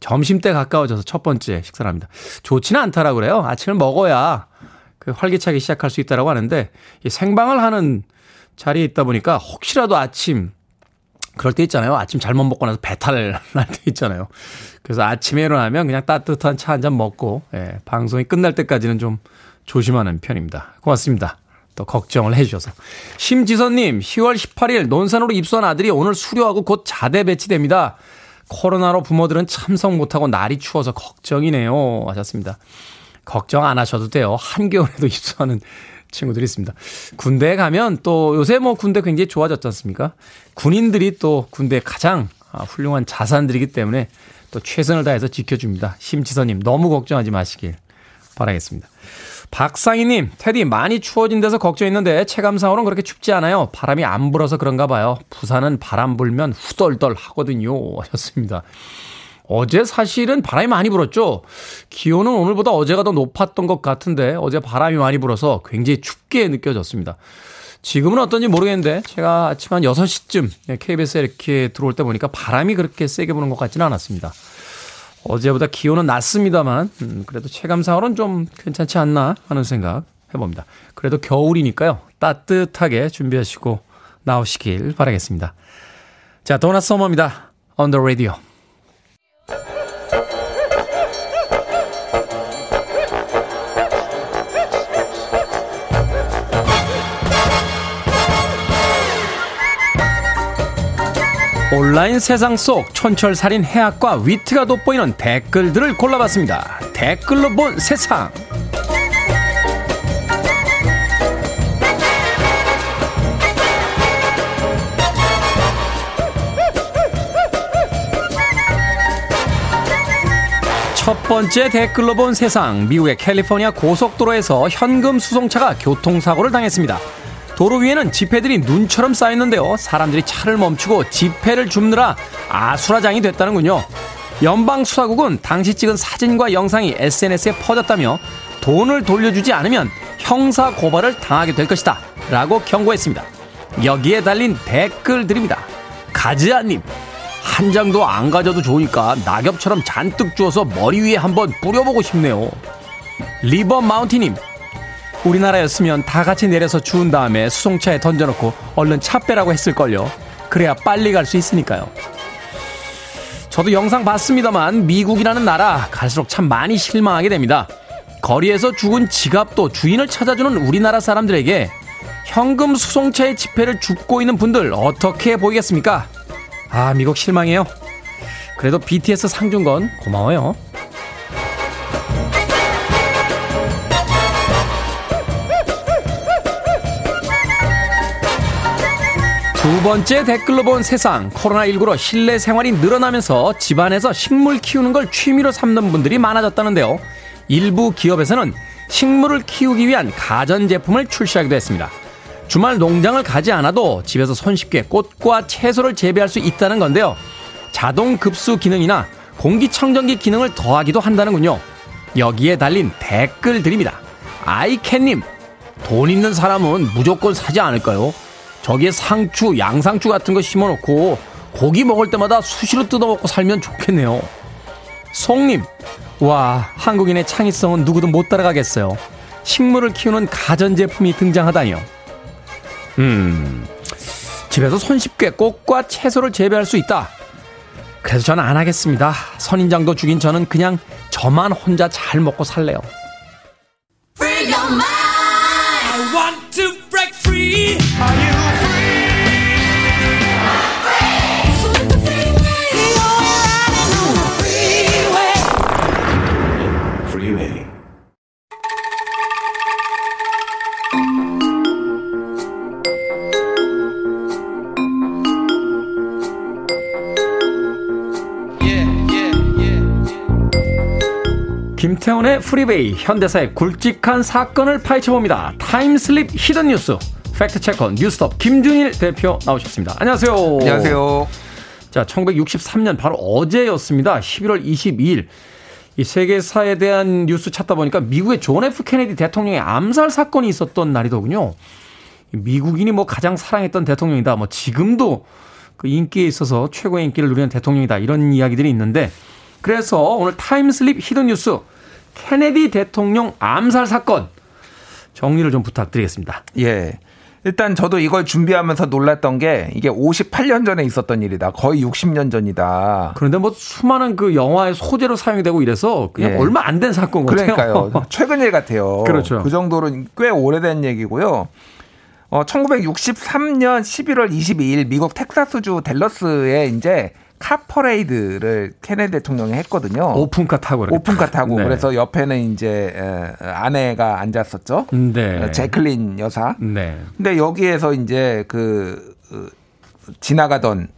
Speaker 1: 점심 때 가까워져서 첫 번째 식사를 합니다. 좋지는 않다라 그래요. 아침을 먹어야 그 활기차게 시작할 수 있다라고 하는데 이 생방을 하는 자리에 있다 보니까 혹시라도 아침 그럴 때 있잖아요. 아침 잘못 먹고 나서 배탈 [laughs] 날 때 있잖아요. 그래서 아침에 일어나면 그냥 따뜻한 차 한 잔 먹고 예, 방송이 끝날 때까지는 좀 조심하는 편입니다. 고맙습니다. 또 걱정을 해주셔서. 심지선님, 10월 18일 논산으로 입소한 아들이 오늘 수료하고 곧 자대 배치됩니다. 코로나로 부모들은 참석 못하고 날이 추워서 걱정이네요. 하셨습니다. 걱정 안 하셔도 돼요. 한겨울에도 [laughs] 입소하는 친구들이 있습니다. 군대에 가면 또 요새 뭐 군대 굉장히 좋아졌지 않습니까? 군인들이 또 군대에 가장 아, 훌륭한 자산들이기 때문에 또 최선을 다해서 지켜줍니다. 심지선님 너무 걱정하지 마시길 바라겠습니다. 박상희님, 테디 많이 추워진 데서 걱정했는데 체감상으로는 그렇게 춥지 않아요. 바람이 안 불어서 그런가 봐요. 부산은 바람 불면 후덜덜 하거든요. 하셨습니다. 어제 사실은 바람이 많이 불었죠. 기온은 오늘보다 어제가 더 높았던 것 같은데 어제 바람이 많이 불어서 굉장히 춥게 느껴졌습니다. 지금은 어떤지 모르겠는데 제가 아침 한 6시쯤 KBS에 이렇게 들어올 때 보니까 바람이 그렇게 세게 부는 것 같지는 않았습니다. 어제보다 기온은 낮습니다만 음, 그래도 체감상으로는 좀 괜찮지 않나 하는 생각 해봅니다. 그래도 겨울이니까요. 따뜻하게 준비하시고 나오시길 바라겠습니다. 자, 도나 서머입니다. On the radio. 온라인 세상 속 촌철살인 해학과 위트가 돋보이는 댓글들을 골라봤습니다. 댓글로 본 세상. 번째 댓글로 본 세상 미국의 캘리포니아 고속도로에서 현금 수송차가 교통사고를 당했습니다. 도로 위에는 지폐들이 눈처럼 쌓였는데요. 사람들이 차를 멈추고 지폐를 줍느라 아수라장이 됐다는군요. 연방수사국은 당시 찍은 사진과 영상이 SNS에 퍼졌다며 돈을 돌려주지 않으면 형사 고발을 당하게 될 것이다. 라고 경고했습니다. 여기에 달린 댓글들입니다. 가즈아님, 한 장도 안 가져도 좋으니까 낙엽처럼 잔뜩 주어서 머리 위에 한번 뿌려보고 싶네요. 리버 마운티님, 우리나라였으면 다 같이 내려서 주운 다음에 수송차에 던져놓고 얼른 차 빼라고 했을걸요. 그래야 빨리 갈 수 있으니까요. 저도 영상 봤습니다만 미국이라는 나라 갈수록 참 많이 실망하게 됩니다. 거리에서 죽은 지갑도 주인을 찾아주는 우리나라 사람들에게 현금 수송차의 지폐를 줍고 있는 분들 어떻게 보이겠습니까? 아, 미국 실망해요. 그래도 BTS 상 준 건 고마워요. 두 번째 댓글로 본 세상 코로나19로 실내 생활이 늘어나면서 집안에서 식물 키우는 걸 취미로 삼는 분들이 많아졌다는데요. 일부 기업에서는 식물을 키우기 위한 가전제품을 출시하기도 했습니다. 주말 농장을 가지 않아도 집에서 손쉽게 꽃과 채소를 재배할 수 있다는 건데요. 자동 급수 기능이나 공기청정기 기능을 더하기도 한다는군요. 여기에 달린 댓글들입니다. 아이캔님, 돈 있는 사람은 무조건 사지 않을까요? 저기에 상추, 양상추 같은 거 심어놓고 고기 먹을 때마다 수시로 뜯어먹고 살면 좋겠네요. 송님, 와, 한국인의 창의성은 누구도 못 따라가겠어요. 식물을 키우는 가전제품이 등장하다니요. 음, 집에서 손쉽게 꽃과 채소를 재배할 수 있다. 그래서 저는 안 하겠습니다. 선인장도 죽인 저는 그냥 저만 혼자 잘 먹고 살래요. 김태훈의 프리웨이 현대사의 굵직한 사건을 파헤쳐봅니다. time slip hidden 뉴스 fact checker 뉴스톱 김준일 대표 나오셨습니다. 안녕하세요.
Speaker 5: 안녕하세요.
Speaker 1: 자, 1963년 바로 어제였습니다. 11월 22일. 이 세계사에 대한 뉴스 찾다 보니까 미국의 존 F 케네디 대통령의 암살 사건이 있었던 날이더군요. 미국인이 뭐 가장 사랑했던 대통령이다. 뭐 지금도 그 인기에 있어서 최고의 인기를 누리는 대통령이다. 이런 이야기들이 있는데 그래서 오늘 time slip hidden 뉴스 케네디 대통령 암살 사건 정리를 좀 부탁드리겠습니다.
Speaker 5: 예. 일단 저도 이걸 준비하면서 놀랐던 게 이게 58년 전에 있었던 일이다. 거의 60년 전이다.
Speaker 1: 그런데 뭐 수많은 그 영화의 소재로 사용이 되고 이래서 그냥 예. 얼마 안 된 사건
Speaker 5: 같아요. 그러니까요. [laughs] 최근 일 같아요.
Speaker 1: 그렇죠.
Speaker 5: 그 정도로 꽤 오래된 얘기고요. 어, 1963년 11월 22일 미국 텍사스주 댈러스에 이제 카퍼레이드를 케네디 대통령이 했거든요.
Speaker 1: 오픈카 타고
Speaker 5: 오픈카 타고 네. 그래서 옆에는 이제 아내가 앉았었죠. 네. 어, 재클린 여사. 네. 근데 여기에서 이제 그 어, 지나가던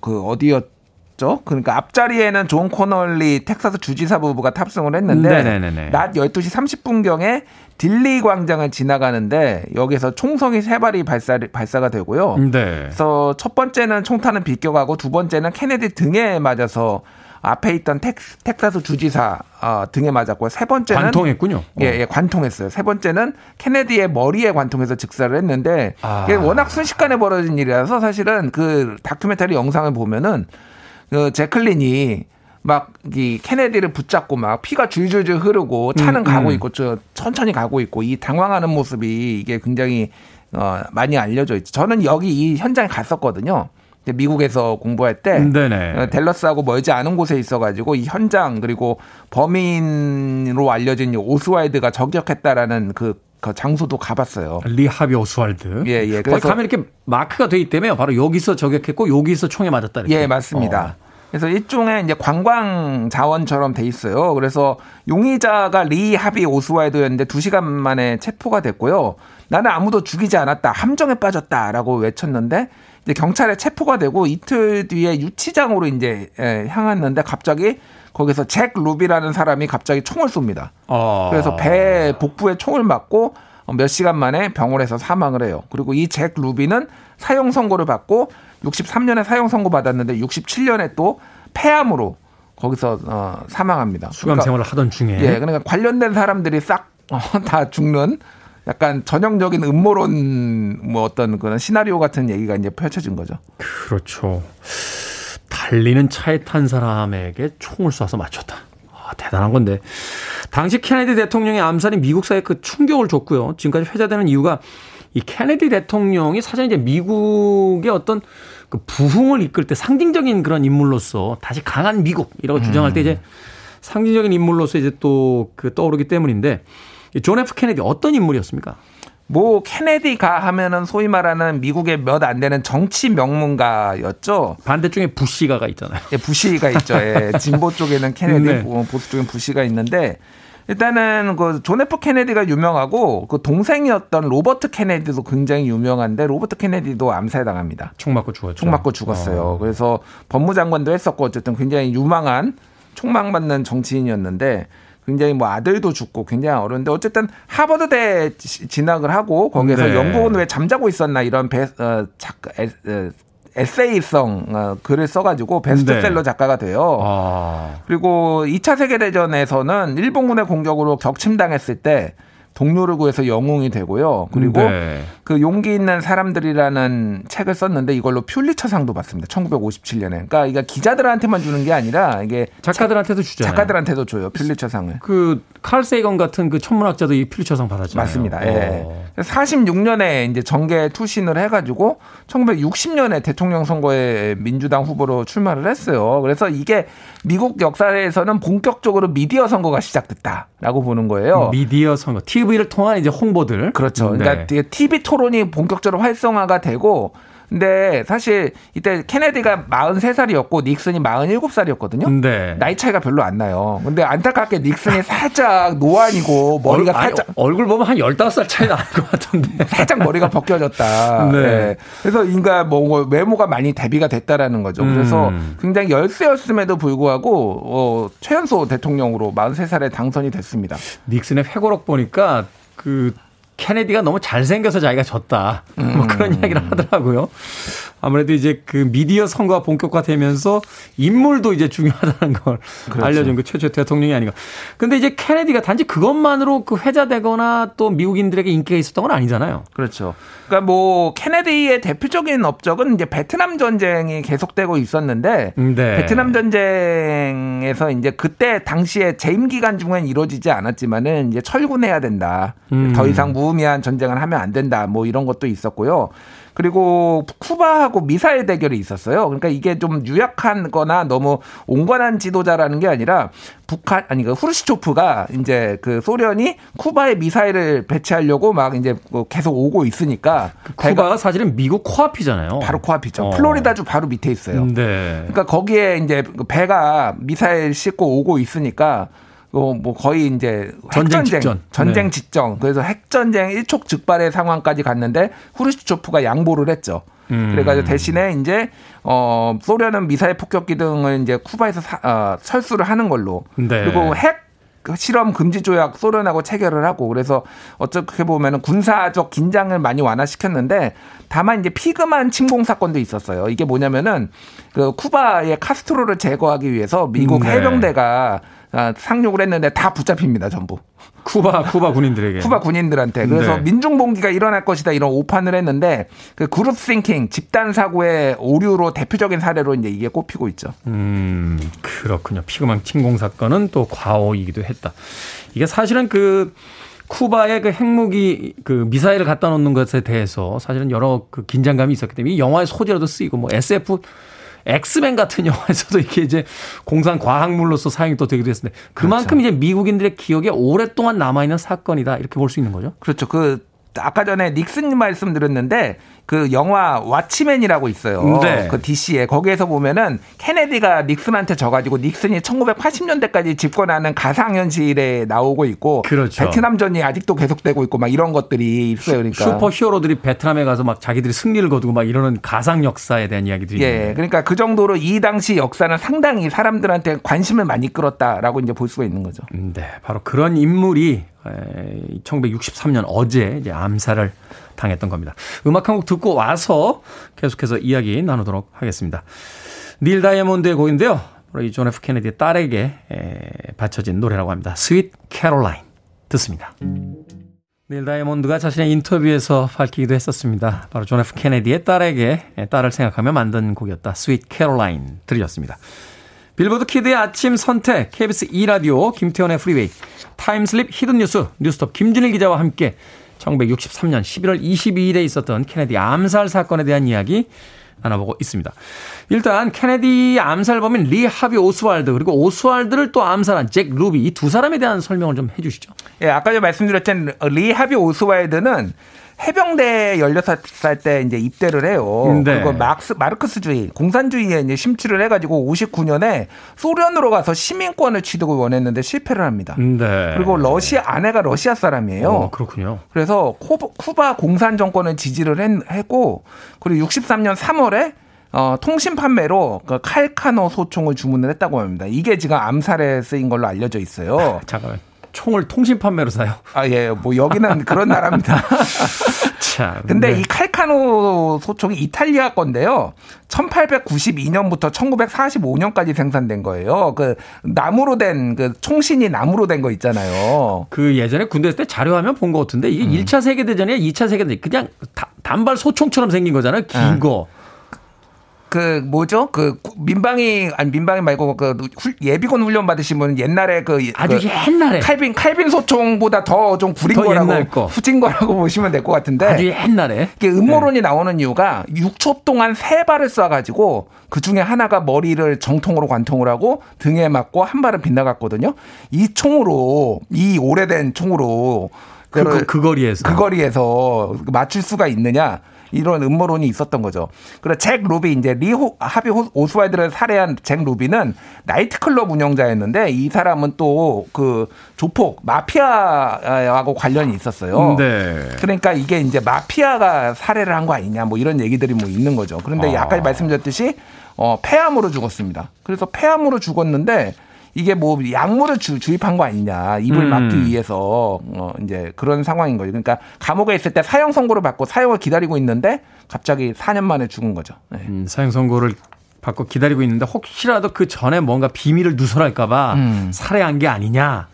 Speaker 5: 그 어디였 죠? 그러니까 앞자리에는 존 코널리 텍사스 주지사 부부가 탑승을 했는데 네네네네. 낮 12시 30분경에 딜리 광장을 지나가는데 여기서 총성이 세 발이 발사 발사가 되고요. 네. 그래서 첫 번째는 총탄은 비껴가고 두 번째는 케네디 등에 맞아서 앞에 있던 텍, 텍사스 주지사 어, 등에 맞았고요. 세 번째는
Speaker 1: 관통했군요.
Speaker 5: 예, 예, 관통했어요. 세 번째는 케네디의 머리에 관통해서 즉사를 했는데 아. 이게 워낙 순식간에 벌어진 일이라서 사실은 그 다큐멘터리 영상을 보면은 그 제클린이 막 이 케네디를 붙잡고 막 피가 줄줄줄 흐르고 차는 음, 가고 음. 있고 저 천천히 가고 있고 이 당황하는 모습이 이게 굉장히 어 많이 알려져 있죠. 저는 여기 이 현장에 갔었거든요. 미국에서 공부할 때 네네. 어, 댈러스하고 멀지 않은 곳에 있어가지고 이 현장 그리고 범인으로 알려진 오스왈드가 저격했다라는 그, 그 장소도 가봤어요.
Speaker 1: 리 하비 오스왈드.
Speaker 5: 예, 예.
Speaker 1: 그래서 가면 이렇게 마크가 돼 있다며 바로 여기서 저격했고 여기서 총에 맞았다. 이렇게.
Speaker 5: 예, 맞습니다. 어. 그래서 일종의 이제 관광 자원처럼 돼 있어요. 그래서 용의자가 리 하비 오스왈드였는데 2시간 만에 체포가 됐고요. 나는 아무도 죽이지 않았다. 함정에 빠졌다라고 외쳤는데 이제 경찰에 체포가 되고 이틀 뒤에 유치장으로 이제 예, 향했는데 갑자기 거기서 잭 루비라는 사람이 갑자기 총을 쏩니다. 어. 그래서 배 복부에 총을 맞고 몇 시간 만에 병원에서 사망을 해요. 그리고 이 잭 루비는 사형 선고를 받고 63년에 사형 선고 받았는데 67년에 또 폐암으로 거기서 어, 사망합니다.
Speaker 1: 수감 그러니까, 생활을 하던 중에.
Speaker 5: 예, 그러니까 관련된 사람들이 싹다 어, 죽는 약간 전형적인 음모론 뭐 어떤 그런 시나리오 같은 얘기가 이제 펼쳐진 거죠.
Speaker 1: 그렇죠. 달리는 차에 탄 사람에게 총을 쏴서 맞췄다. 아, 대단한 건데. 당시 케네디 대통령의 암살이 미국 사회에 그 충격을 줬고요. 지금까지 회자되는 이유가 이 케네디 대통령이 사실 이제 미국의 어떤 그 부흥을 이끌 때 상징적인 그런 인물로서 다시 강한 미국 이라고 주장할 때 이제 상징적인 인물로서 이제 또 그 떠오르기 때문인데 존 F 케네디 어떤 인물이었습니까?
Speaker 5: 뭐 케네디가 하면은 소위 말하는 미국의 몇 안 되는 정치 명문가였죠.
Speaker 1: 반대쪽에 부시가가 있잖아요.
Speaker 5: 예, 부시가 있죠. 예, 진보 쪽에는 케네디, 네. 뭐 보수 쪽엔 부시가 있는데 일단은 그 존 F 케네디가 유명하고 그 동생이었던 로버트 케네디도 굉장히 유명한데 로버트 케네디도 암살 당합니다.
Speaker 1: 총 맞고 죽었죠.
Speaker 5: 총 맞고 죽었어요. 어. 그래서 법무장관도 했었고 어쨌든 굉장히 유망한 총망 맞는 정치인이었는데 굉장히 뭐 아들도 죽고 굉장히 어려운데 어쨌든 하버드대 진학을 하고 거기에서 네. 연구원 왜 잠자고 있었나 이런 배, 어, 작가, 에, 에, 에세이성 어, 글을 써가지고 베스트셀러 네. 작가가 돼요. 아. 그리고 2차 세계대전에서는 일본군의 공격으로 격침당했을 때 동료를 구해서 영웅이 되고요. 그리고 네. 그 용기 있는 사람들이라는 책을 썼는데 이걸로 퓰리처상도 받습니다. 1957년에. 그러니까 이게 기자들한테만 주는 게 아니라 이게
Speaker 1: 작가들한테도 주죠.
Speaker 5: 작가들한테도 줘요. 퓰리처상을.
Speaker 1: 그 칼 세이건 같은 그 천문학자도 이 퓰리처상 받았잖아요.
Speaker 5: 맞습니다. 예. 46년에 이제 정계 투신을 해 가지고 1960년에 대통령 선거에 민주당 후보로 출마를 했어요. 그래서 이게 미국 역사에서는 본격적으로 미디어 선거가 시작됐다라고 보는 거예요.
Speaker 1: 미디어 선거, TV를 통한 이제 홍보들.
Speaker 5: 그렇죠. 그러니까 네. TV 토론이 본격적으로 활성화가 되고 근데 사실 이때 케네디가 43살이었고 닉슨이 47살이었거든요. 네. 나이 차이가 별로 안 나요. 근데 안타깝게 닉슨이 살짝 노안이고 머리가 얼, 살짝
Speaker 1: 아니, 얼굴 보면 한 15살 차이 나는 것 같은데. [laughs]
Speaker 5: 살짝 머리가 벗겨졌다. [laughs] 네. 네. 그래서 인가 뭐 외모가 많이 대비가 됐다라는 거죠. 그래서 음. 굉장히 열세였음에도 불구하고 어, 최연소 대통령으로 43살에 당선이 됐습니다.
Speaker 1: 닉슨의 회고록 보니까 그 케네디가 너무 잘생겨서 자기가 졌다. 음. 뭐 그런 이야기를 하더라고요. 아무래도 이제 그 미디어 선거가 본격화되면서 인물도 이제 중요하다는 걸 그렇죠. 알려준 그 최초 대통령이 아닌가. 근데 이제 케네디가 단지 그것만으로 그 회자되거나 또 미국인들에게 인기가 있었던 건 아니잖아요.
Speaker 5: 그렇죠. 그러니까 뭐 케네디의 대표적인 업적은 이제 베트남 전쟁이 계속되고 있었는데 네. 베트남 전쟁에서 이제 그때 당시에 재임 기간 중엔 이루어지지 않았지만은 이제 철군해야 된다. 음. 더 이상 무의미한 전쟁을 하면 안 된다. 뭐 이런 것도 있었고요. 그리고 쿠바하고 미사일 대결이 있었어요. 그러니까 이게 좀 유약한 거나 너무 온건한 지도자라는 게 아니라 북한 아니 그 후르시초프가 이제 그 소련이 쿠바에 미사일을 배치하려고 막 이제 뭐 계속 오고 있으니까
Speaker 1: 그 쿠바가 사실은 미국 코앞이잖아요.
Speaker 5: 바로 코앞이죠. 어. 플로리다주 바로 밑에 있어요. 네. 그러니까 거기에 이제 그 배가 미사일 싣고 오고 있으니까 어, 뭐 거의 이제
Speaker 1: 전쟁 직전.
Speaker 5: 전쟁 네. 직전. 그래서 핵전쟁 일촉즉발의 상황까지 갔는데 후르시초프가 양보를 했죠. 음. 그래가지고 대신에 이제 어 소련은 미사일 폭격기 등을 이제 쿠바에서 사, 어, 철수를 하는 걸로. 네. 그리고 핵 실험 금지 조약 소련하고 체결을 하고 그래서 어떻게 보면은 군사적 긴장을 많이 완화시켰는데 다만 이제 피그만 침공 사건도 있었어요. 이게 뭐냐면은 그 쿠바의 카스트로를 제거하기 위해서 미국 네. 해병대가 아, 상륙을 했는데 다 붙잡힙니다, 전부.
Speaker 1: 쿠바 쿠바 군인들에게.
Speaker 5: 쿠바 군인들한테. 그래서 네. 민중 봉기가 일어날 것이다 이런 오판을 했는데 그 group thinking 집단 사고의 오류로 대표적인 사례로 이제 이게 꼽히고 있죠.
Speaker 1: 음, 그렇군요. 피그만 침공 사건은 또 과오이기도 했다. 이게 사실은 그 쿠바의 그 핵무기 그 미사일을 갖다 놓는 것에 대해서 사실은 여러 그 긴장감이 있었기 때문에 이 영화의 소재로도 쓰이고 뭐 SF 엑스맨 같은 영화에서도 [laughs] 이게 이제 공상 과학물로서 사용이 또 되기도 했는데 그만큼 그렇죠. 이제 미국인들의 기억에 오랫동안 남아 있는 사건이다 이렇게 볼 수 있는 거죠.
Speaker 5: 그렇죠. 그 아까 전에 닉슨 말씀드렸는데 그 영화 왓치맨이라고 있어요. 네. 그 DC에 거기에서 보면은 케네디가 닉슨한테 져가지고 닉슨이 1980년대까지 집권하는 가상현실에 나오고 있고 그렇죠. 베트남전이 아직도 계속되고 있고 막 이런 것들이 있어요. 그러니까
Speaker 1: 슈퍼 히어로들이 베트남에 가서 막 자기들이 승리를 거두고 막 이러는 가상 역사에 대한 이야기들이.
Speaker 5: 예. 그러니까 그 정도로 이 당시 역사는 상당히 사람들한테 관심을 많이 끌었다라고 이제 볼 수가 있는 거죠.
Speaker 1: 네, 바로 그런 인물이 1963년 어제 이제 암살을 당했던 겁니다. 음악 한 곡 듣고 와서 계속해서 이야기 나누도록 하겠습니다. 닐 다이아몬드의 곡인데요. 이 존 F 케네디의 딸에게 바쳐진 노래라고 합니다. Sweet Caroline 듣습니다. 닐 다이아몬드가 자신의 인터뷰에서 밝히기도 했었습니다. 바로 존 F 케네디의 딸에게 딸을 생각하며 만든 곡이었다. Sweet Caroline 들으셨습니다. 빌보드 kid의 아침 선택 KBS 2라디오 김태훈의 프리웨이 time slip hidden 뉴스 뉴스톱 김준일 기자와 함께 1963년 11월 22일에 있었던 케네디 암살 사건에 대한 이야기 나눠보고 있습니다. 일단 케네디 암살범인 리 하비 오스왈드 그리고 오스왈드를 또 암살한 잭 루비 이 두 사람에 대한 설명을 좀 해주시죠.
Speaker 5: 예, 아까 전 말씀드렸던 리 하비 오스왈드는 해병대 16살 때 이제 입대를 해요. 네. 그리고 막스, 마르크스주의, 공산주의에 이제 심취를 해가지고 59년에 소련으로 가서 시민권을 취득을 원했는데 실패를 합니다. 네. 그리고 러시아, 아내가 러시아 사람이에요.
Speaker 1: 어, 그렇군요.
Speaker 5: 그래서 쿠바 공산 정권을 지지를 했고, 그리고 63년 3월에 어, 통신 판매로 그 칼카노 소총을 주문을 했다고 합니다. 이게 지금 암살에 쓰인 걸로 알려져 있어요.
Speaker 1: 잠깐만. 총을 통신 판매로 사요. [laughs]
Speaker 5: 아, 예. 뭐 여기는 [laughs] 그런 나라입니다. 참. 근데 네. 이 칼카노 소총이 이탈리아 건데요. 1892년부터 1945년까지 생산된 거예요. 그 나무로 된 그 총신이 나무로 된 거 있잖아요.
Speaker 1: 그 예전에 군대 있을 때 자료화면 본 것 같은데 이게 음. 1차 세계 대전이야, 2차 세계 대전 그냥 단발 소총처럼 생긴 거잖아요. 긴 음. 거.
Speaker 5: 그 뭐죠? 그 민방위 아니 민방위 말고 그 예비군 훈련 받으신 분 옛날에 그
Speaker 1: 아주 그 옛날에
Speaker 5: 칼빈 칼빈 소총보다 더 좀 구린 더 거라고 거. 후진 거라고 [laughs] 보시면 될 것 같은데
Speaker 1: 아주 옛날에
Speaker 5: 이게 음모론이 네. 나오는 이유가 6초 동안 세 발을 쏴가지고 그 중에 하나가 머리를 정통으로 관통을 하고 등에 맞고 한 발은 빗나갔거든요. 이 총으로 이 오래된 총으로
Speaker 1: 그, 그, 그 거리에서
Speaker 5: 그 거리에서 맞출 수가 있느냐? 이런 음모론이 있었던 거죠. 그래 잭 루비 이제 리 호 하비 오스왈드를 살해한 잭 루비는 나이트클럽 운영자였는데 이 사람은 또 그 조폭 마피아하고 관련이 있었어요. 네. 그러니까 이게 이제 마피아가 살해를 한 거 아니냐 뭐 이런 얘기들이 뭐 있는 거죠. 그런데 아. 아까 말씀드렸듯이 어 폐암으로 죽었습니다. 그래서 폐암으로 죽었는데 이게 뭐 약물을 주, 주입한 거 아니냐 입을 음. 막기 위해서 어 이제 그런 상황인 거죠. 그러니까 감옥에 있을 때 사형 선고를 받고 사형을 기다리고 있는데 갑자기 4년 만에 죽은 거죠.
Speaker 1: 네. 음, 사형 선고를 받고 기다리고 있는데 혹시라도 그 전에 뭔가 비밀을 누설할까봐 음. 살해한 게 아니냐.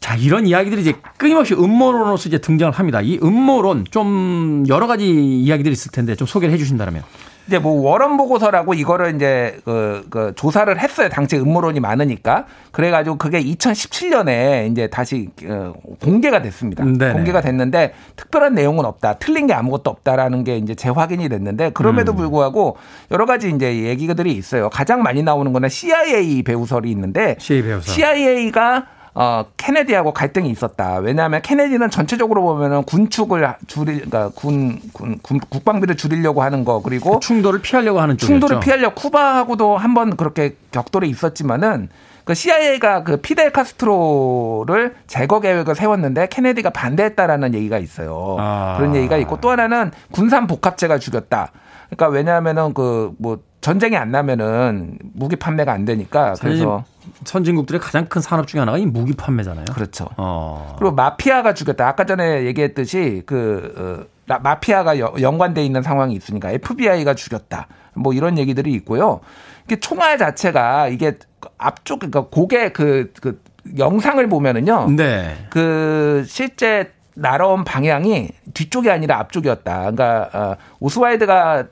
Speaker 1: 자, 이런 이야기들이 이제 끊임없이 음모론으로서 이제 등장을 합니다. 이 음모론 좀 여러 가지 이야기들이 있을 텐데 좀 소개를 해 주신다면.
Speaker 5: 이제 뭐 워런 보고서라고 이거를 이제 그, 그 조사를 했어요. 당시 음모론이 많으니까. 그래가지고 그게 2017년에 이제 다시 어, 공개가 됐습니다. 네네. 공개가 됐는데 특별한 내용은 없다. 틀린 게 아무것도 없다라는 게 이제 재확인이 됐는데 그럼에도 음. 불구하고 여러 가지 이제 얘기들이 있어요. 가장 많이 나오는 거는 CIA 배우설이 있는데
Speaker 1: CIA 배우설.
Speaker 5: CIA가 어, 케네디하고 갈등이 있었다. 왜냐하면 케네디는 전체적으로 보면은 군축을 줄일, 그러니까 군, 군, 군 국방비를 줄이려고 하는 거 그리고 그
Speaker 1: 충돌을 피하려고 하는
Speaker 5: 쪽이었죠. 충돌을 피하려 쿠바하고도 한번 그렇게 격돌이 있었지만은 그 CIA가 그 피델 카스트로를 제거 계획을 세웠는데 케네디가 반대했다라는 얘기가 있어요. 아. 그런 얘기가 있고 또 하나는 군산 복합체가 죽였다. 그러니까 왜냐하면은 그뭐 전쟁이 안 나면은 무기 판매가 안 되니까 그래서
Speaker 1: 선진국들의 가장 큰 산업 중에 하나가 이 무기 판매잖아요.
Speaker 5: 그렇죠. 어. 그리고 마피아가 죽였다. 아까 전에 얘기했듯이 그 어, 마피아가 연관돼 있는 상황이 있으니까 FBI가 죽였다. 뭐 이런 얘기들이 있고요. 이게 총알 자체가 이게 앞쪽 그러니까 고개 그, 그 영상을 보면은요. 네. 그 실제 날아온 방향이 뒤쪽이 아니라 앞쪽이었다. 그러니까 어, 오스와이드가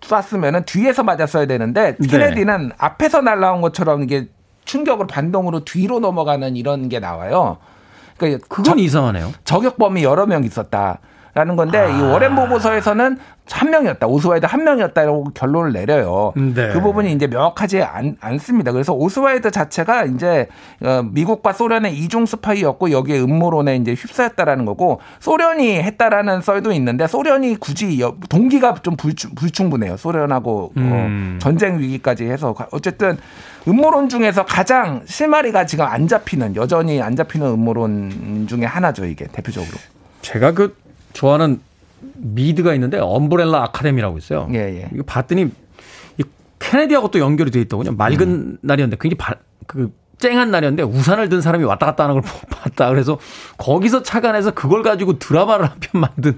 Speaker 5: 쐈으면은 뒤에서 맞았어야 되는데 네. 케네디는 네. 앞에서 날라온 것처럼 이게 충격으로 반동으로 뒤로 넘어가는 이런 게 나와요.
Speaker 1: 그러니까 그건 저, 이상하네요.
Speaker 5: 저격범이 여러 명 있었다. 라는 건데 아. 이 워렌 보고서에서는 한 명이었다. 오스왈드 한 명이었다라고 결론을 내려요. 네. 그 부분이 이제 명확하지 않, 않습니다. 그래서 오스왈드 자체가 이제 어, 미국과 소련의 이중 스파이였고 여기에 음모론에 이제 휩싸였다라는 거고 소련이 했다라는 썰도 있는데 소련이 굳이 동기가 좀 불충, 불충분해요. 소련하고 어, 음. 어, 전쟁 위기까지 해서 어쨌든 음모론 중에서 가장 실마리가 지금 안 잡히는 여전히 안 잡히는 음모론 중에 하나죠. 이게 대표적으로.
Speaker 1: 제가 그 좋아하는 미드가 있는데 엄브렐라 아카데미라고 있어요. 예, 예. 이거 봤더니 이 케네디하고 또 연결이 돼 있더군요. 맑은 음. 날이었는데 굉장히 바, 그 쨍한 날이었는데 우산을 든 사람이 왔다 갔다 하는 걸 [laughs] 봤다. 그래서 거기서 착안해서 그걸 가지고 드라마를 [laughs] 한 편 만든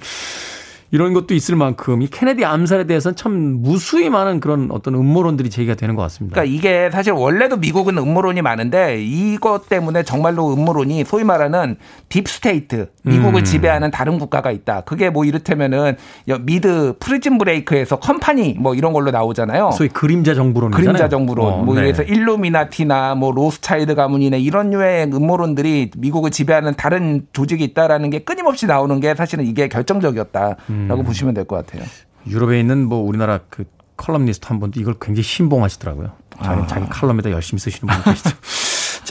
Speaker 1: 이런 것도 있을 만큼 이 케네디 암살에 대해서는 참 무수히 많은 그런 어떤 음모론들이 제기가 되는 것 같습니다.
Speaker 5: 그러니까 이게 사실 원래도 미국은 음모론이 많은데 이것 때문에 정말로 음모론이 소위 말하는 deep state 미국을 음. 지배하는 다른 국가가 있다. 그게 뭐 이를테면은 미드 프리즌 브레이크에서 company 뭐 이런 걸로 나오잖아요.
Speaker 1: 소위 그림자 정부론
Speaker 5: 그림자 정부론. 어, 뭐 네. 그래서 일루미나티나 뭐 로스차일드 가문이나 이런 류의 음모론들이 미국을 지배하는 다른 조직이 있다라는 게 끊임없이 나오는 게 사실은 이게 결정적이었다. 음. 라고 음. 보시면 될 것 같아요.
Speaker 1: 유럽에 있는 뭐 우리나라 그 컬럼니스트 한 분도 이걸 굉장히 신봉하시더라고요. 자기, 아. 자기 칼럼에다 열심히 쓰시는 분이 계시죠. [laughs]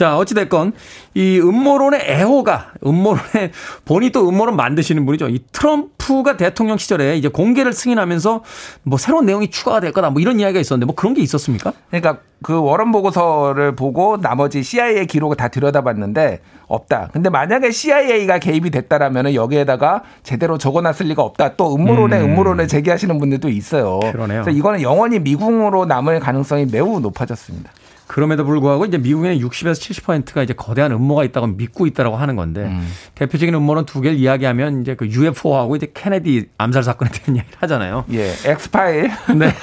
Speaker 1: 자, 어찌됐건, 이 음모론의 애호가, 음모론의, 본이 또 음모론 만드시는 분이죠. 이 트럼프가 대통령 시절에 이제 공개를 승인하면서 뭐 새로운 내용이 추가가 될 거다 뭐 이런 이야기가 있었는데 뭐 그런 게 있었습니까?
Speaker 5: 그러니까 그 워런 보고서를 보고 나머지 CIA 기록을 다 들여다봤는데 없다. 근데 만약에 CIA가 개입이 됐다라면 여기에다가 제대로 적어놨을 리가 없다. 또 음모론에 음. 음모론을 제기하시는 분들도 있어요.
Speaker 1: 그러네요.
Speaker 5: 그래서 이거는 영원히 미궁으로 남을 가능성이 매우 높아졌습니다.
Speaker 1: 그럼에도 불구하고 이제 미국에는 60에서 70%가 이제 거대한 음모가 있다고 믿고 있다라고 하는 건데 음. 대표적인 음모는 두 개를 이야기하면 이제 그 UFO하고 이제 케네디 암살 사건에 대한 [laughs] 이야기를 하잖아요.
Speaker 5: 예, 엑스파일.
Speaker 1: 네.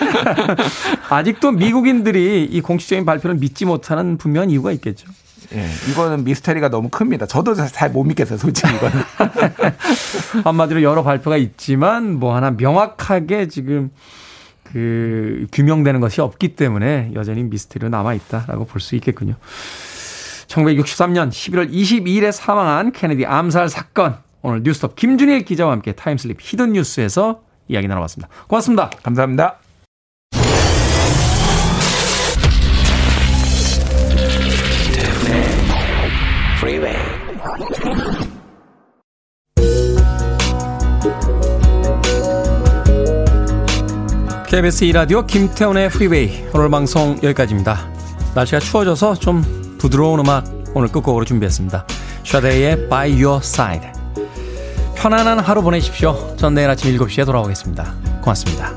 Speaker 1: [laughs] 아직도 미국인들이 이 공식적인 발표를 믿지 못하는 분명한 이유가 있겠죠.
Speaker 5: 예, 이거는 미스테리가 너무 큽니다. 저도 잘 못 믿겠어요, 솔직히 이거는. [laughs]
Speaker 1: 한마디로 여러 발표가 있지만 뭐 하나 명확하게 지금 그 규명되는 것이 없기 때문에 여전히 미스테리로 남아 있다라고 볼 수 있겠군요. 1963년 11월 22일에 사망한 케네디 암살 사건 오늘 뉴스톱 김준일 기자와 함께 타임슬립 히든 뉴스에서 이야기 나눠봤습니다. 고맙습니다.
Speaker 5: 감사합니다.
Speaker 1: KBS 2라디오 김태훈의 프리웨이 오늘 방송 여기까지입니다. 날씨가 추워져서 좀 부드러운 음악 오늘 끝곡으로 준비했습니다. 샤데이의 By Your Side 편안한 하루 보내십시오. 전 내일 아침 7시에 돌아오겠습니다. 고맙습니다.